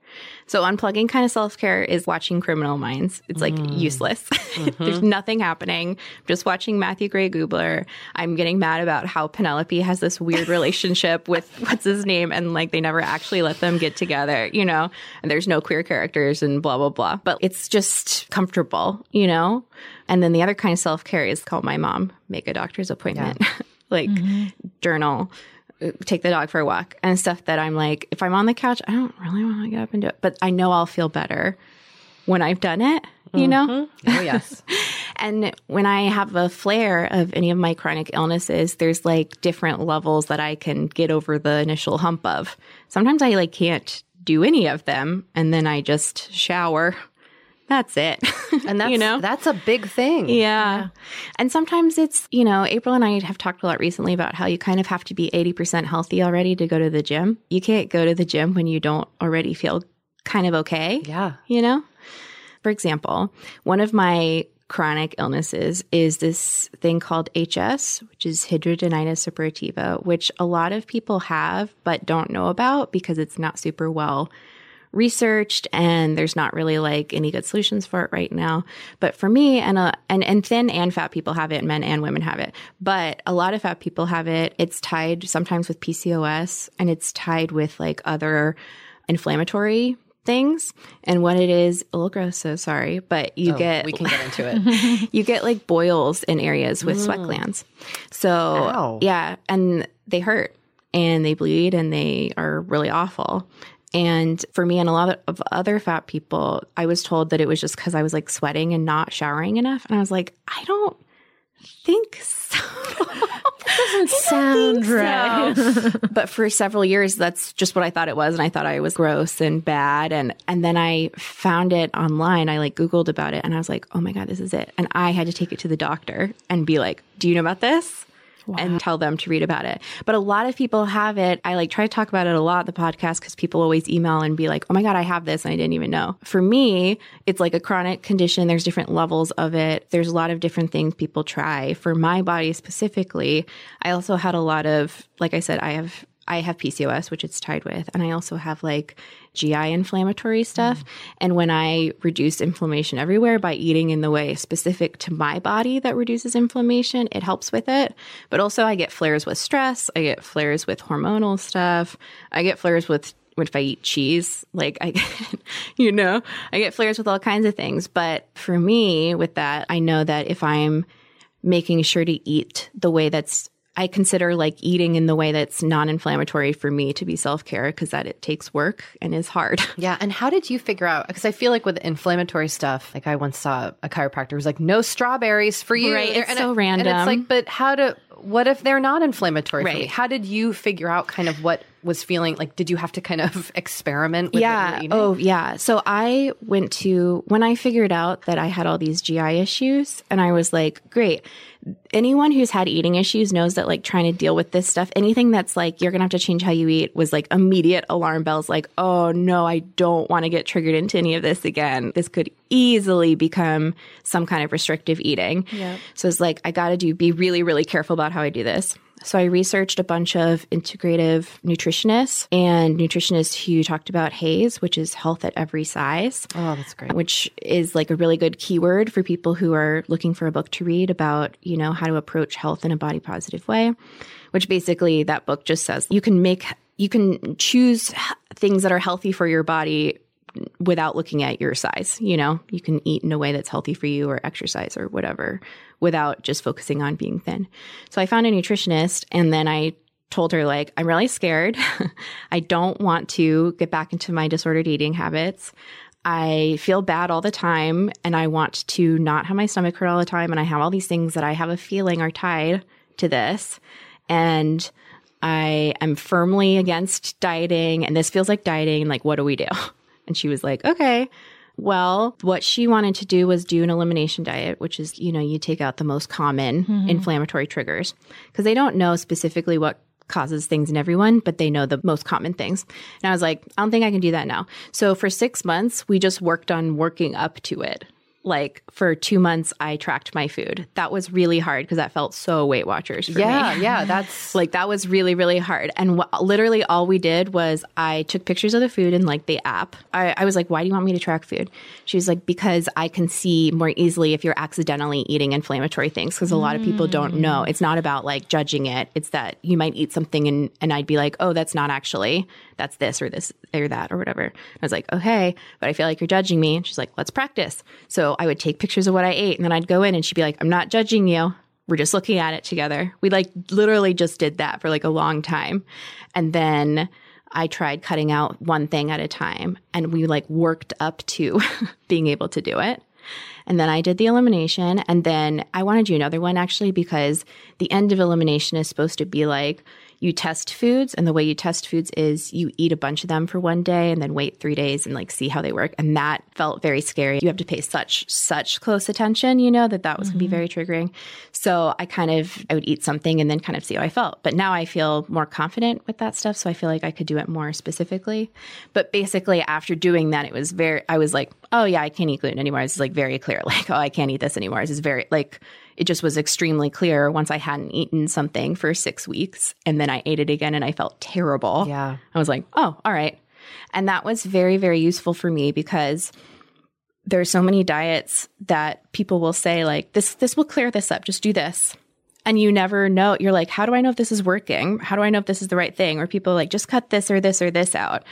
So, unplugging kind of self care is watching Criminal Minds. It's like useless. There's nothing happening. I'm just watching Matthew Gray Gubler. I'm getting mad about how Penelope has this weird relationship with what's his name, and like they never actually let them get together, you know, and there's no queer characters and blah, blah, blah. But it's just comfortable, you know? And then the other kind of self care is call my mom, make a doctor's appointment, like journal, uh, take the dog for a walk and stuff that I'm like, if I'm on the couch, I don't really want to get up and do it, but I know I'll feel better when I've done it, you know? Mm-hmm. Oh yes, And when I have a flare of any of my chronic illnesses, there's like different levels that I can get over the initial hump of. Sometimes I like can't do any of them and then I just shower. That's it. and that's you know? that's a big thing. Yeah. And sometimes it's, you know, April and I have talked a lot recently about how you kind of have to be 80% healthy already to go to the gym. You can't go to the gym when you don't already feel kind of okay Yeah. you know? For example, one of my chronic illnesses is this thing called HS, which is hidradenitis suppurativa, which a lot of people have but don't know about because it's not super well researched and there's not really like any good solutions for it right now. But for me and a, and and thin and fat people have it, men and women have it. But a lot of fat people have it. It's tied sometimes with PCOS and it's tied with like other inflammatory things. And what it is, a little gross, so sorry, but you Oh, get we can get into it. you get like boils in areas with sweat mm. glands. So Ow. yeah, and they hurt and they bleed and they are really awful. And for me and a lot of other fat people, I was told that it was just because I was like sweating and not showering enough. And I was like, I don't think so. Doesn't sound right. so. but for several years, that's just what I thought it was, and I thought I was gross and bad. And and then I found it online. I like Googled about it, and I was like, oh my god, this is it. And I had to take it to the doctor and be like, do you know about this? And tell them to read about it. But a lot of people have it. I like try to talk about it a lot the podcast because people always email and be like, oh my God, I have this and I didn't even know. For me, it's like a chronic condition. There's different levels of it. There's a lot of different things people try. For my body specifically, I also had a lot of, like I said, I have I have PCOS, which it's tied with, and I also have like GI inflammatory stuff. Mm. And when I reduce inflammation everywhere by eating in the way specific to my body that reduces inflammation, it helps with it. But also, I get flares with stress, I get flares with hormonal stuff, I get flares with if I eat cheese, like I get, you know, I get flares with all kinds of things. But for me, with that, I know that if I'm making sure to eat the way that's I consider like eating in the way that's non-inflammatory for me to be self-care because that it takes work and is hard. Yeah. And how did you figure out? Because I feel like with inflammatory stuff, like I once saw a chiropractor who was like, no strawberries for you. Right, it's And so random. And it's like, but how to, what if they're not inflammatory? Right. How did you figure out kind of what was feeling like? Did you have to kind of experiment with yeah. Oh, eating? Oh, yeah. So I went to when I figured out that I had all these GI issues, and I was like, great. Anyone who's had eating issues knows that like trying to deal with this stuff, anything that's like you're gonna have to change how you eat was like immediate alarm bells. Like, oh no, I don't want to get triggered into any of this again. This could easily become some kind of restrictive eating. So it's like I got to do be really really careful about how I do this. So I researched a bunch of integrative nutritionists and nutritionists who talked about HAES, which is health at every size. Oh, that's great. Which is like a really good keyword for people who are looking for a book to read about, you know, how to approach health in a body positive way. Which basically that book just says you can make you can choose things that are healthy for your body without looking at your size. You know, you can eat in a way that's healthy for you or exercise or whatever without just focusing on being thin. So I found a nutritionist and then I told her like I'm really scared. I don't want to get back into my disordered eating habits. I feel bad all the time and I want to not have my stomach hurt all the time and I have all these things that I have a feeling are tied to this and I am firmly against dieting and this feels like dieting like what do we do? And she was like, "Okay, well, what she wanted to do was do an elimination diet, which is, you know, you take out the most common mm-hmm. inflammatory triggers because they don't know specifically what causes things in everyone, but they know the most common things. And I was like, I don't think I can do that now. So for six months, we just worked on working up to it like for two months i tracked my food. That was really hard because that felt so weight watchers yeah me. yeah that's like that was really really hard. And wh- literally all we did was i took pictures of the food in like the app. I, I was like why do you want me to track food? She was like because i can see more easily if you're accidentally eating inflammatory things because a lot of people don't mm. know. It's not about like judging it. It's that you might eat something and, and i'd be like oh that's not actually that's this or this or that or whatever i was like okay but i feel like you're judging me. And she's like let's practice. So I would take pictures of what I ate and then I'd go in and she'd be like, I'm not judging you. We're just looking at it together. We like literally just did that for like a long time. And then I tried cutting out one thing at a time and we like worked up to being able to do it. And then I did the elimination. And then I wanted to do another one actually because the end of elimination is supposed to be like, you test foods and the way you test foods is you eat a bunch of them for one day and then wait three days and like see how they work. And that felt very scary. You have to pay such such close attention you know that that was mm-hmm. going to be very triggering. So i kind of i would eat something and then kind of see how i felt. But now i feel more confident with that stuff so i feel like i could do it more specifically. But basically after doing that it was very i was like oh yeah i can't eat gluten anymore. It's like very clear like oh i can't eat this anymore. It's very like it just was extremely clear once I hadn't eaten something for six weeks and then I ate it again and I felt terrible. Yeah. I was like, oh, all right. And that was very, very useful for me because there's so many diets that people will say like this this will clear this up just do this and you never know you're like how do i know if this is working how do i know if this is the right thing or people like just cut this or this or this out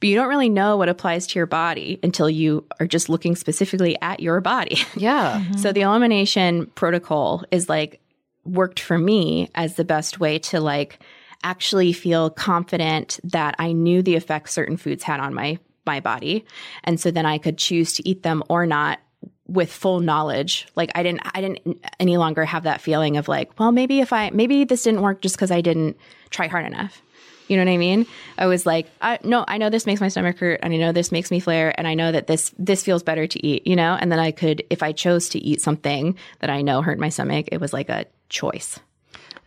but you don't really know what applies to your body until you are just looking specifically at your body. Yeah. Mm-hmm. So the elimination protocol is like worked for me as the best way to like actually feel confident that I knew the effects certain foods had on my my body. And so then I could choose to eat them or not with full knowledge. Like I didn't I didn't any longer have that feeling of like, well, maybe if I maybe this didn't work just cuz I didn't try hard enough. You know what I mean? I was like, I, no, I know this makes my stomach hurt, and I know this makes me flare, and I know that this this feels better to eat. You know, and then I could, if I chose to eat something that I know hurt my stomach, it was like a choice.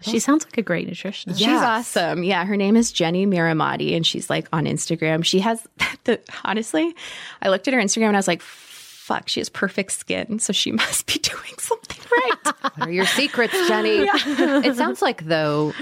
She sounds like a great nutritionist. She's awesome. Yeah, her name is Jenny Miramati, and she's like on Instagram. She has the honestly, I looked at her Instagram and I was like, fuck, she has perfect skin, so she must be doing something right. what are your secrets, Jenny? Yeah. It sounds like though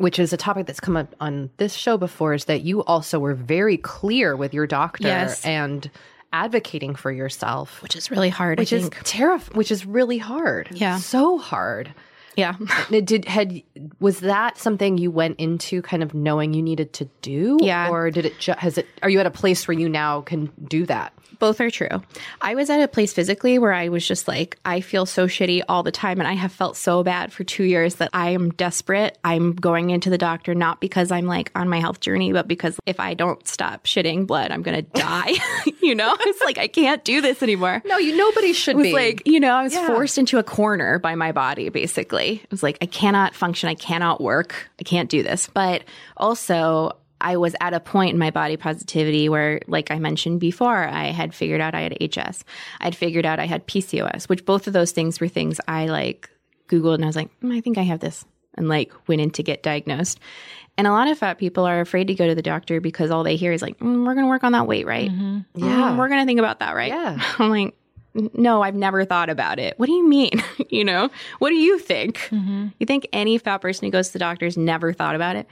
which is a topic that's come up on this show before, is that you also were very clear with your doctor yes. and advocating for yourself, which is really hard. Which is terrifying. Which is really hard. Yeah, so hard. Yeah. did had was that something you went into kind of knowing you needed to do? Yeah. Or did it ju- has it are you at a place where you now can do that? Both are true. I was at a place physically where I was just like, I feel so shitty all the time. And I have felt so bad for two years that I am desperate. I'm going into the doctor, not because I'm like on my health journey, but because if I don't stop shitting blood, I'm going to die. you know, it's like, I can't do this anymore. No, you, nobody should it was be. like, you know, I was yeah. forced into a corner by my body, basically. It was like, I cannot function. I cannot work. I can't do this. But also, I was at a point in my body positivity where, like I mentioned before, I had figured out I had HS. I'd figured out I had PCOS, which both of those things were things I like Googled and I was like, mm, I think I have this and like went in to get diagnosed. And a lot of fat people are afraid to go to the doctor because all they hear is like, mm, we're going to work on that weight, right? Mm-hmm. Yeah. Mm, we're going to think about that, right? Yeah. I'm like, no, I've never thought about it. What do you mean? you know, what do you think? Mm-hmm. You think any fat person who goes to the doctor's never thought about it?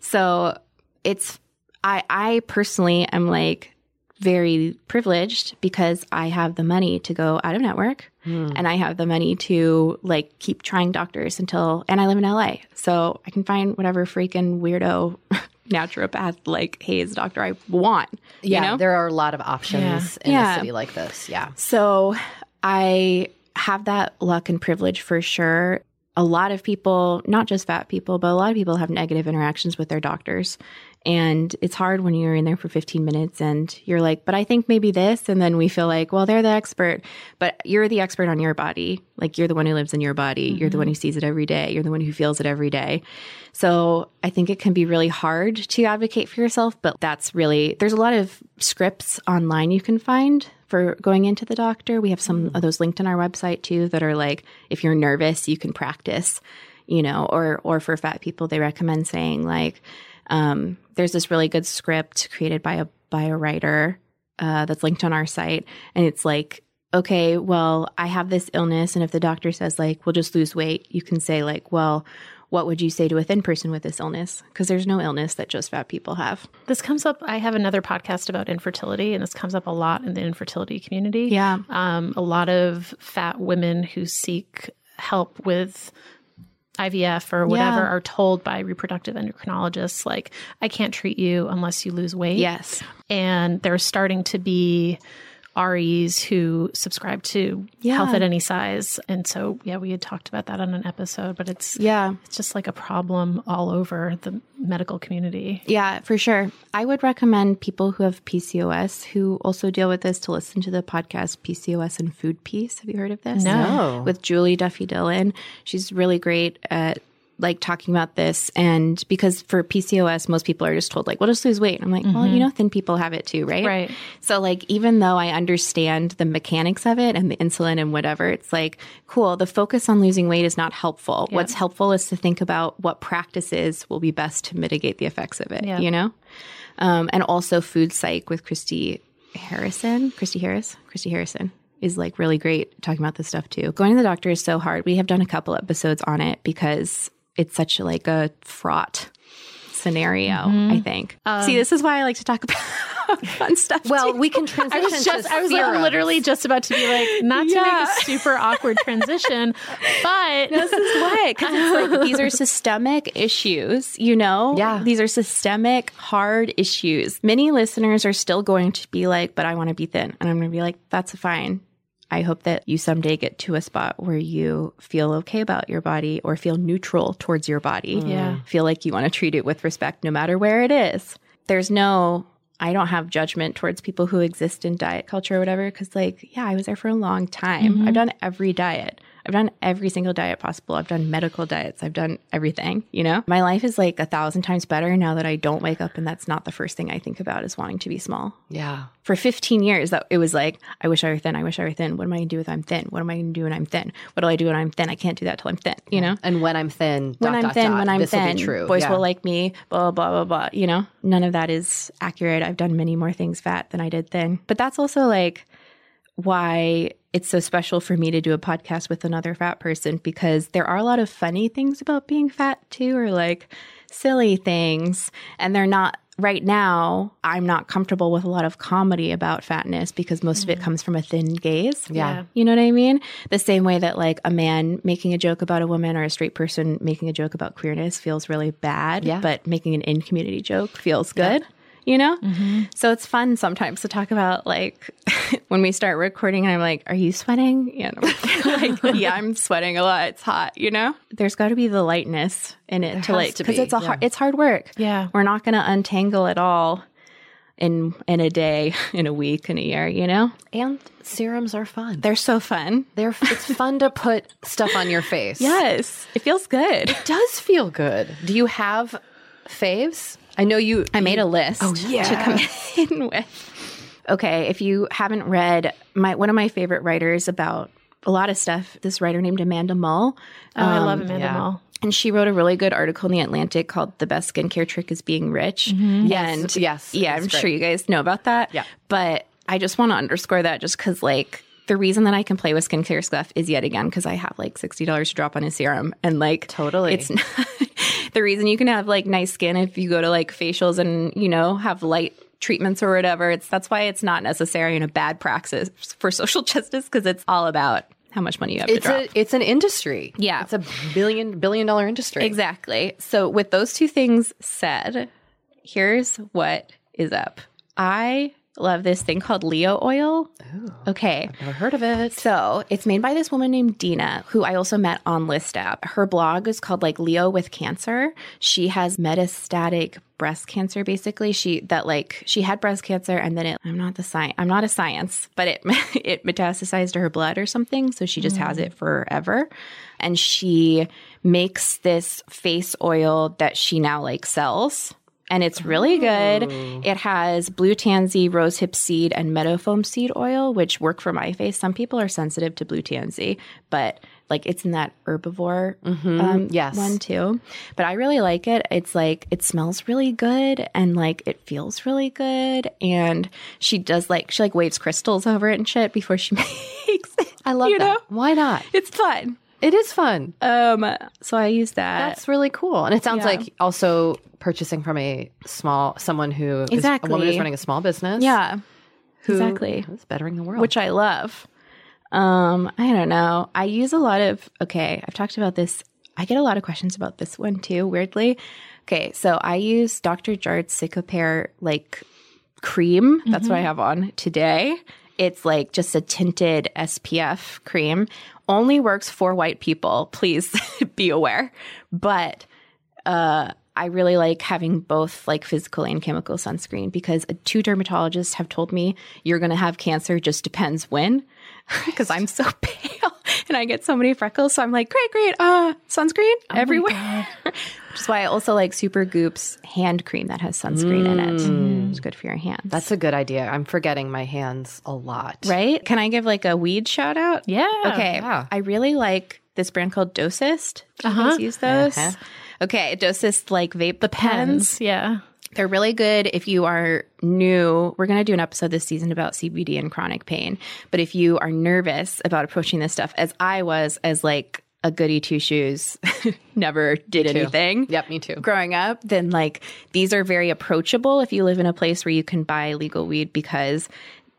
So it's, I, I personally am like very privileged because I have the money to go out of network and I have the money to like keep trying doctors until, and I live in LA. So I can find whatever freaking weirdo naturopath like HAES doctor I want. you Yeah, know? there are a lot of options in Yeah. a city like this. Yeah. So I have that luck and privilege for sure. A lot of people, not just fat people, but a lot of people have negative interactions with their doctors. And it's hard when you're in there for 15 minutes and you're like, but I think maybe this. And then we feel like, well, they're the expert, but you're the expert on your body. Like you're the one who lives in your body. You're the one mm-hmm. who sees it every day. You're the one who feels it every day. So I think it can be really hard to advocate for yourself, but that's really, there's a lot of scripts online you can find for going into the doctor. We have some of those linked on our website too that are like, if you're nervous, you can practice, you know, or, or for fat people, they recommend saying like, um, there's this really good script created by a, by a writer, uh, that's linked on our site. And it's like, okay, well, I have this illness. And if the doctor says like, we'll just lose weight, you can say like, well, what would you say to a thin person with this illness? Because there's no illness that just fat people have. This comes up. I have another podcast about infertility, and this comes up a lot in the infertility community. Yeah. Um, a lot of fat women who seek help with IVF or whatever Yeah. are told by reproductive endocrinologists, like, I can't treat you unless you lose weight. Yes. And there's starting to be REs who subscribe to Yeah. health at any size. And so, yeah, we had talked about that on an episode, but it's, Yeah. it's just like a problem all over the medical community. Yeah, for sure. I would recommend people who have PCOS who also deal with this to listen to the podcast PCOS and Food Peace. Have you heard of this? No. With Julie Duffy Dillon. She's really great at like talking about this and because for PCOS most people are just told like well just lose weight. I'm like, well, you know thin people have it too, right? Right. So like even though I understand the mechanics of it and the insulin and whatever, it's like cool, the focus on losing weight is not helpful. What's helpful is to think about what practices will be best to mitigate the effects of it, Yeah. you know? Um, and also food psych with Christy Harrison, Christy Harris, Christy Harrison is like really great talking about this stuff too. Going to the doctor is so hard. We have done a couple episodes on it because it's such like a fraught scenario, Mm-hmm. I think. Um, See, this is why I like to talk about fun stuff. Well, too. we can transition. I was just, I was like, literally just about to be like, not to Yeah. make a super awkward transition, but this is why because like these are systemic issues you know Yeah. these are systemic hard issues many listeners are still going to be like but i want to be thin and i'm going to be like that's fine I hope that you someday get to a spot where you feel okay about your body or feel neutral towards your body. Mm. Yeah. Feel like you want to treat it with respect no matter where it is. There's no, I don't have judgment towards people who exist in diet culture or whatever. Cause, like, yeah, I was there for a long time. Mm-hmm. I've done every diet. I've done every single diet possible. I've done medical diets. I've done everything, you know? My life is like a thousand times better now that I don't wake up and that's not the first thing I think about is wanting to be small Yeah. for 15 years that it was like i wish i were thin i wish i were thin what am i going to do if i'm thin what am i going to do when i'm thin what do i do when i'm thin i can't do that till i'm thin you know And when I'm thin, when dot, i'm dot, thin dot, when i'm thin be true. boys Yeah. will like me blah blah blah blah you know none of that is accurate i've done many more things fat than i did thin but that's also like why it's so special for me to do a podcast with another fat person because there are a lot of funny things about being fat too, or like silly things. And they're not, right now, I'm not comfortable with a lot of comedy about fatness because most of it mm. comes from a thin gaze. Yeah. You know what I mean? The same way that like a man making a joke about a woman or a straight person making a joke about queerness feels really bad, Yeah. but making an in community joke feels good. You know? Mm-hmm. So it's fun sometimes to talk about like when we start recording and I'm like, Are you sweating? Yeah. like, yeah, I'm sweating a lot. It's hot, you know? There's gotta be the lightness in it to has like because it's a yeah. hard it's hard work. Yeah. We're not gonna untangle it all in in a day, in a week, in a year, you know? And serums are fun. They're so fun. They're it's fun to put stuff on your face. Yes. It feels good. It does feel good. Do you have faves? I know you I made a list Oh, yeah. to come in with. Okay, if you haven't read my one of my favorite writers about a lot of stuff, this writer named Amanda Mull. Oh, I love um, Amanda yeah. Mull. And she wrote a really good article in the Atlantic called "The Best Skincare Trick Is Being Rich." Mm-hmm. Yes, And yes, yeah, I'm great. sure you guys know about that. Yeah. but I just want to underscore that just because like the reason that I can play with skincare stuff is yet again because I have like sixty dollars to drop on a serum, and like Totally. it's not the reason you can have like nice skin if you go to like facials and you know have light treatments or whatever. It's that's why it's not necessary in a bad praxis for social justice because it's all about how much money you have It's to drop. a it's an industry. Yeah. It's a billion billion dollar industry. Exactly. So, with those two things said, here's what is up. I love this thing called Leo oil. Oh, okay. I've Never heard of it. So it's made by this woman named Dina, who I also met on List app. Her blog is called like Leo with Cancer. She has metastatic breast cancer, basically. She that like she had breast cancer and then it I'm not the science I'm not a science, but it it metastasized to her blood or something. So she just has hmm. it forever. And she makes this face oil that she now like sells and it's really good. It has blue tansy, rosehip seed, and meadowfoam seed oil, which work for my face. Some people are sensitive to blue tansy, but like it's in that herbivore um, Yes. one too. But I really like it. It's like it smells really good and like it feels really good. And she does like she like waves crystals over it and shit before she makes it. I love you that. know? Why not? It's fun. It is fun. Um, so I use that. That's really cool. And it sounds Yeah. like also purchasing from a small someone who is a woman who's running a small business. yeah, who exactly. is bettering the world. which I love. Um, I don't know. I use a lot of okay, I've talked about this. I get a lot of questions about this one too, weirdly. Okay, so I use Dr. Jart's Cicapair like cream. That's what I have on today. It's like just a tinted SPF cream. Only works for white people. Please be aware. But uh, I really like having both like physical and chemical sunscreen because two dermatologists have told me you're going to have cancer, just depends when. Because I'm so pale and I get so many freckles. So I'm like, great, great, uh, sunscreen everywhere. Which is why I also like Supergoop's hand cream that has sunscreen in it. It's good for your hands. That's a good idea. I'm forgetting my hands a lot. right. Can I give like a weed shout out? Yeah. Okay. yeah. I really like this brand called Dosist. Do you guys use those? Uh-huh. Okay, Dosist like vape the pens. Pens. Yeah. They're really good if you are new. We're going to do an episode this season about CBD and chronic pain. But if you are nervous about approaching this stuff, as I was, as like a goody two shoes, never did anything. Yep, me too. Growing up, then like these are very approachable if you live in a place where you can buy legal weed because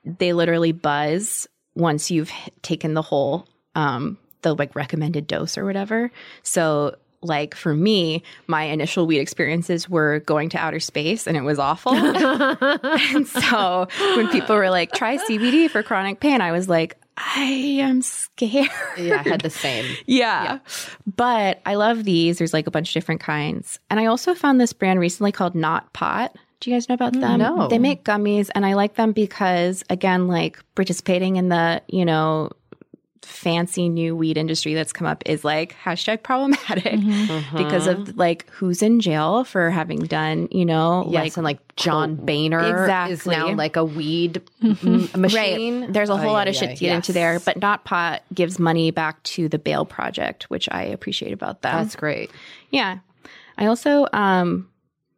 they literally buzz once you've taken the whole um the like recommended dose or whatever. So like for me, my initial weed experiences were going to outer space and it was awful. and so when people were like, try CBD for chronic pain, I was like, I am scared. Yeah, I had the same. Yeah. But I love these. There's like a bunch of different kinds. And I also found this brand recently called Not Pot. Do you guys know about mm, them? No. They make gummies and I like them because again, like participating in the, you know, fancy new weed industry that's come up is like hashtag problematic because of like who's in jail for having done, you know, Yes, like and like John Boehner is Exactly. now like a weed machine. Right. There's a whole lot of shit ay, to get into there, but Not Pot gives money back to the Bail Project, which I appreciate about that. that's great. yeah. I also, um,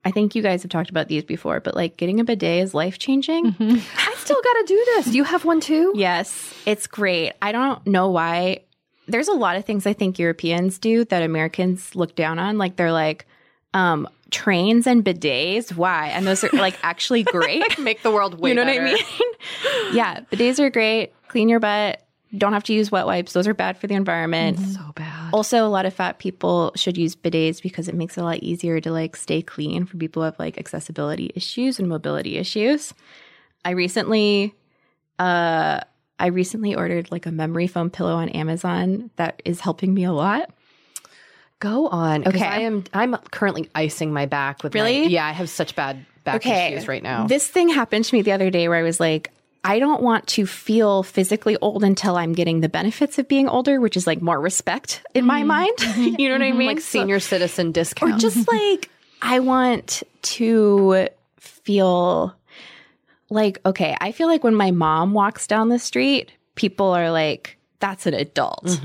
I think you guys have talked about these before, but like getting a bidet is life changing. I still got to do this. Do you have one too? Yes, it's great. I don't know why. There's a lot of things I think Europeans do that Americans look down on. Like they're like, um, trains and bidets. Why? And those are like actually great. Make the world way you know better. what I mean? yeah, bidets are great. Clean your butt. Don't have to use wet wipes. Those are bad for the environment. So bad. Also, a lot of fat people should use bidets because it makes it a lot easier to like stay clean for people who have like accessibility issues and mobility issues. I recently, uh, I recently ordered like a memory foam pillow on Amazon that is helping me a lot. Go on. Okay. Okay. I am I'm currently icing my back with my- Really? yeah, I have such bad back issues right now. This thing happened to me the other day where I was like, I don't want to feel physically old until I'm getting the benefits of being older, which is like more respect in my mm-hmm. mind. Mm-hmm. you know what I mm-hmm. mean? like So- senior citizen discount. or just like I want to feel like okay, I feel like when my mom walks down the street, people are like that's an adult.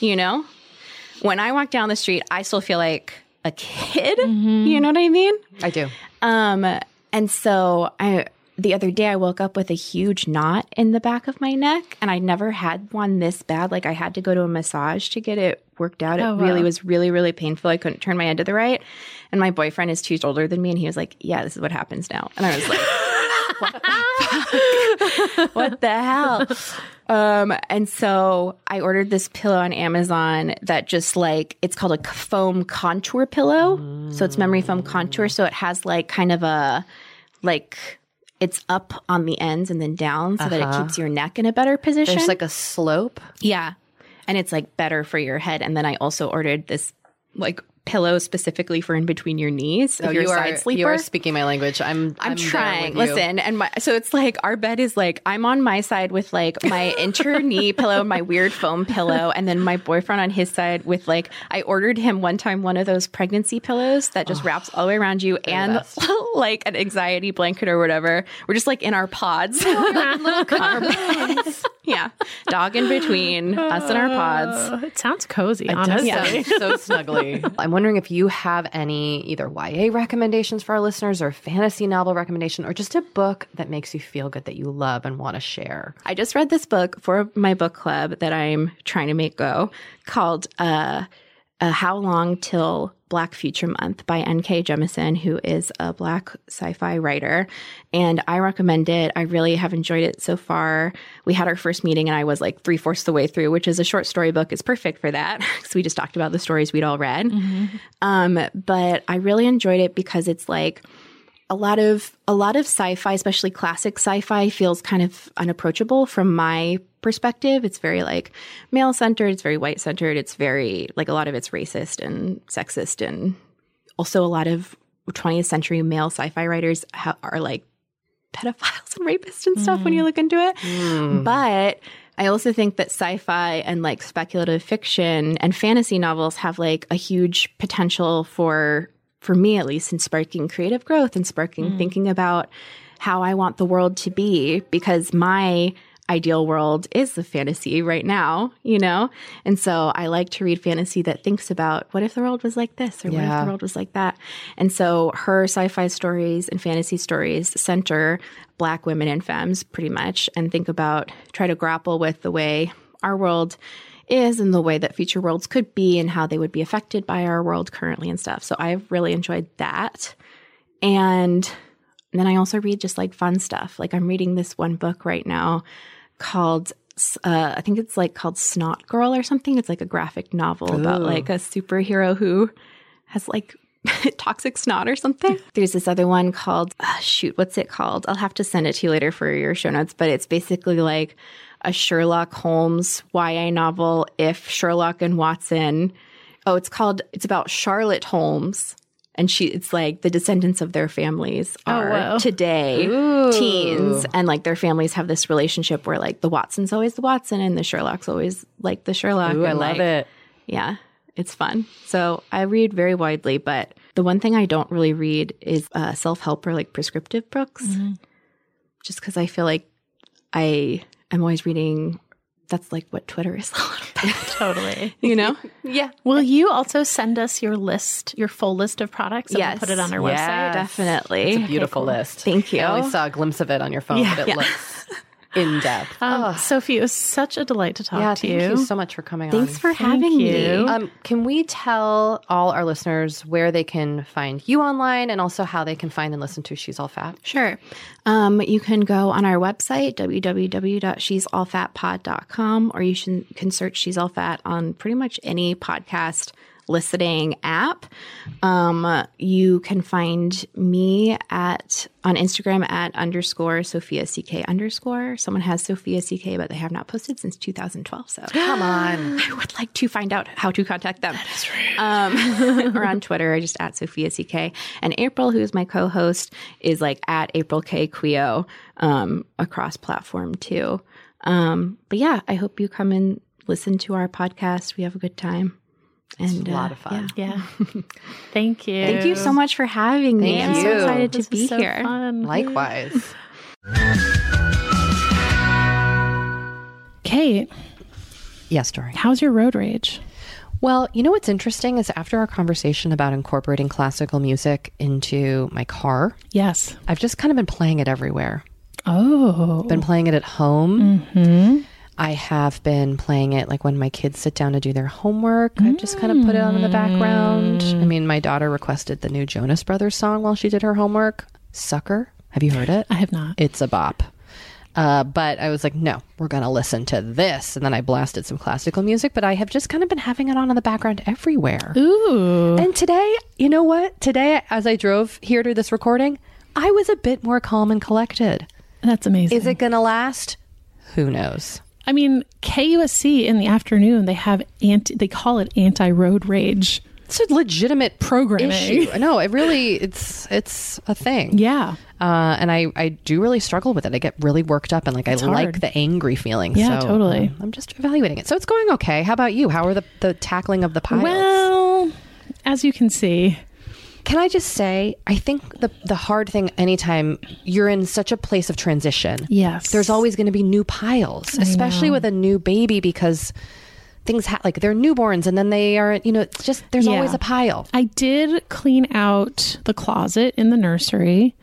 You know? When I walk down the street, I still feel like a kid. You know what I mean? I do. Um and so I the other day I woke up with a huge knot in the back of my neck and I never had one this bad. Like I had to go to a massage to get it worked out. It Oh, really wow. was really, really painful. I couldn't turn my head to the right. And my boyfriend is two years older than me and he was like, Yeah, this is what happens now. And I was like, What the? What the hell? Um, and so I ordered this pillow on Amazon that just like it's called a foam contour pillow. So it's memory foam contour. So it has like kind of a like it's up on the ends and then down so that it uh-huh. keeps your neck in a better position. There's like a slope. yeah. And it's like better for your head. And then I also ordered this like pillow specifically for in between your knees if you're a Oh, you side are sleeper. you are speaking my language. I'm I'm, there trying. Listen, and my so it's like our bed is like I'm on my side with like my inter knee pillow, my weird foam pillow, and then my boyfriend on his side with like I ordered him one time one of those pregnancy pillows that just wraps oh, all the way around you and like an anxiety blanket or whatever. We're just like in our pods. Our beds. Yeah, dog in between us and our pods. Oh, it sounds cozy, It does honestly. sound so snuggly. I'm wondering if you have any either YA recommendations for our listeners or fantasy novel recommendation or just a book that makes you feel good that you love and want to share. I just read this book for my book club that I'm trying to make go called uh, uh, How Long Till Black Future Month by N.K. Jemisin, who is a black sci fi writer. And I recommend it. I really have enjoyed it so far. We had our first meeting and I was like three fourths the way through, which is a short story book. is perfect for that because we just talked about the stories we'd all read. Um, but I really enjoyed it because it's like, a lot of a lot of sci-fi especially classic sci-fi feels kind of unapproachable from my perspective. It's very like male centered it's very white centered it's very like a lot of it's racist and sexist and also a lot of 20th century male sci-fi writers ha- are like pedophiles and rapists and stuff when you mm. look into it. Hmm. But I also think that sci-fi and like speculative fiction and fantasy novels have like a huge potential for for me at least in sparking creative growth and sparking mm. thinking about how I want the world to be because my ideal world is the fantasy right now, you know? And so I like to read fantasy that thinks about what if the world was like this or what if the world was like that. And so her sci-fi stories and fantasy stories center black women and femmes pretty much and think about try to grapple with the way our world is and the way that future worlds could be and how they would be affected by our world currently and stuff. So I've really enjoyed that. And then I also read just like fun stuff. Like I'm reading this one book right now called uh, I think it's like called Snotgirl or something. It's like a graphic novel about like a superhero who has like toxic snot or something. There's this other one called uh, shoot, what's it called? I'll have to send it to you later for your show notes, but it's basically like a Sherlock Holmes YA novel if Sherlock and Watson. Oh, it's called it's about Charlotte Holmes. And she it's like the descendants of their families are wow. today teens and like their families have this relationship where like the Watson's always the Watson and the Sherlock's always like the Sherlock. Ooh, I love like, it. yeah, it's fun. So I read very widely, but the one thing I don't really read is uh, self help or like prescriptive books, just because I feel like I am always reading. That's like what Twitter is a little bit, Totally. you know? Yeah. Will you also send us your list, your full list of products, and put it on our Yes. website? Definitely. It's a beautiful list. Thank you. I only saw a glimpse of it on your phone, but it looks in depth. Um, Sophie, it was such a delight to talk yeah, to you. thank you. you. so much for coming on. Thanks on. for having you. me. Um, can we tell all our listeners where they can find you online and also how they can find and listen to She's All Fat? Sure. Um, you can go on our website, www.she'sallfatpod.com, or you should, can search She's All Fat on pretty much any podcast listening app. Um, you can find me at on Instagram at underscore Sophia CK underscore. Someone has Sophia CK, but they have not posted since 2012. So Come on. I would like to find out how to contact them. Um, or on Twitter, I just at Sophia CK. And April, who's my co-host, is like at April K Quioh um, across platform too. Um, but yeah, I hope you come and listen to our podcast. We have a good time. And a lot uh, of fun. yeah. Yeah. Thank you. Thank you so much for having me. Thank I'm so excited This to be so here. fun. Likewise. Kate, yes, Doree. how's your road rage? Well, you know what's interesting is after our conversation about incorporating classical music into my car, Yes. I've just kind of been playing it everywhere. Oh. Been playing it at home. hmm I have been playing it like when my kids sit down to do their homework. I've just kind of put it on in the background. I mean, my daughter requested the new Jonas Brothers song while she did her homework. Sucker. Have you heard it? I have not. It's a bop. Uh, but I was like, no, we're going to listen to this. And then I blasted some classical music, but I have just kind of been having it on in the background everywhere. Ooh. And today, you know what? Today, as I drove here to this recording, I was a bit more calm and collected. That's amazing. Is it going to last? Who knows? I mean, KUSC in the afternoon, they have anti, they call it anti road rage It's a legitimate programming. issue. No, it really it's it's a thing. Yeah. Uh, and I, I do really struggle with it. I get really worked up and like It's I like the angry feeling. Yeah, so, totally. um, I'm just evaluating it. So it's going okay. How about you? How are the, the tackling of the piles? Well, as you can see, Can I just say, I think the the hard thing anytime you're in such a place of transition, yes. there's always going to be new piles, especially with a new baby because things ha- like they're newborns and then they are, you know, it's just there's Yeah. always a pile. I did clean out the closet in the nursery.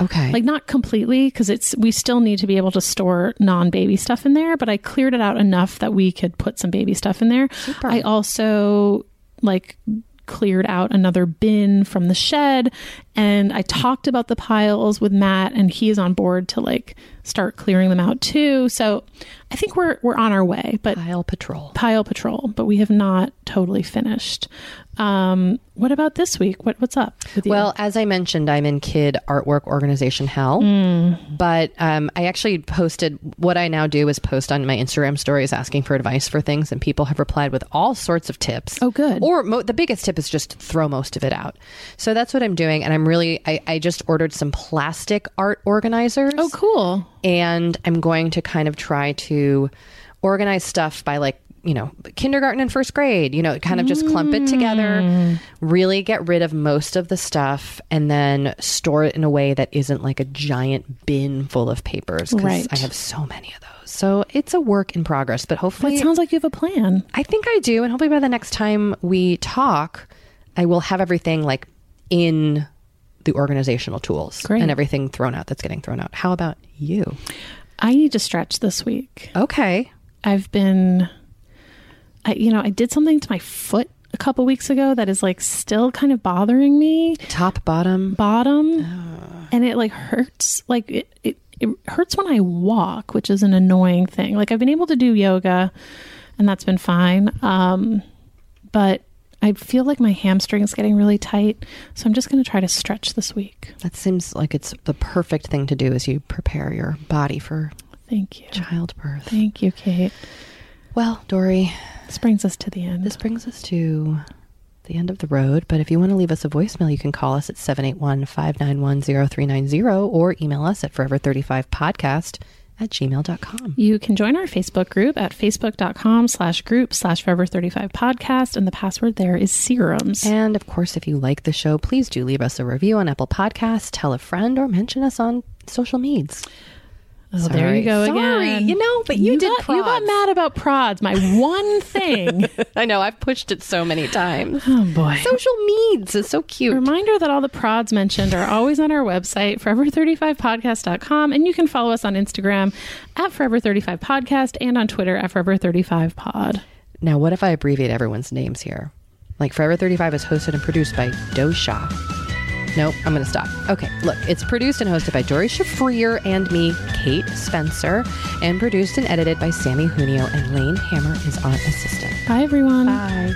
Okay. Like not completely because it's we still need to be able to store non-baby stuff in there, but I cleared it out enough that we could put some baby stuff in there. I also like cleared out another bin from the shed and I talked about the piles with Matt and he is on board to like start clearing them out too. So I think we're we're on our way, but pile patrol. pile patrol, but we have not totally finished. Um, what about this week? What what's up with you? Well, as I mentioned, I'm in kid artwork organization hell. Mm. But um, I actually posted what I now do is post on my Instagram stories asking for advice for things, and people have replied with all sorts of tips. Oh, good. Or mo- the biggest tip is just throw most of it out. So that's what I'm doing, and I'm really I, I just ordered some plastic art organizers. oh, cool. and I'm going to kind of try to organize stuff by like you know kindergarten and first grade you know kind of just clump it together mm. really get rid of most of the stuff and then store it in a way that isn't like a giant bin full of papers because Right. i have so many of those so it's a work in progress but That It sounds like you have a plan. i think i do and hopefully by the next time we talk i will have everything like in the organizational tools Great. and everything thrown out that's getting thrown out how about you I need to stretch this week. okay I've been, I you know, I did something to my foot a couple weeks ago that is like still kind of bothering me. top bottom Bottom, and it like hurts. Like it, it it hurts when I walk, which is an annoying thing. Like I've been able to do yoga, and that's been fine. Um, but I feel like my hamstring's getting really tight, so I'm just going to try to stretch this week. That seems like it's the perfect thing to do as you prepare your body for Thank you. childbirth. Thank you, Kate. Well, Doree, This brings us to the end. this brings us to the end of the road. But if you want to leave us a voicemail, you can call us at 781 591 0390 or email us at forever35podcast at gmail.com. You can join our Facebook group at facebook.com slash group slash forever35 podcast, and the password there is serums. And of course, if you like the show, please do leave us a review on Apple Podcasts, tell a friend, or mention us on social medias. Oh, there you go again. Sorry. again. You know, but you, did got, you got mad about prods, my one thing. I know, I've pushed it so many times. oh boy. Social meds is so cute. Reminder that all the prods mentioned are always on our website, forever35podcast.com, and you can follow us on Instagram at forever35podcast and on Twitter at forever35pod. Now, what if I abbreviate everyone's names here? Like Forever 35 is hosted and produced by Dosha. Nope, I'm going to stop. Okay, look, it's produced and hosted by Doree Shafrir and me, Kate Spencer, and produced and edited by Sammy Junio, and Lane Hammer is our assistant. Bye, everyone. Bye.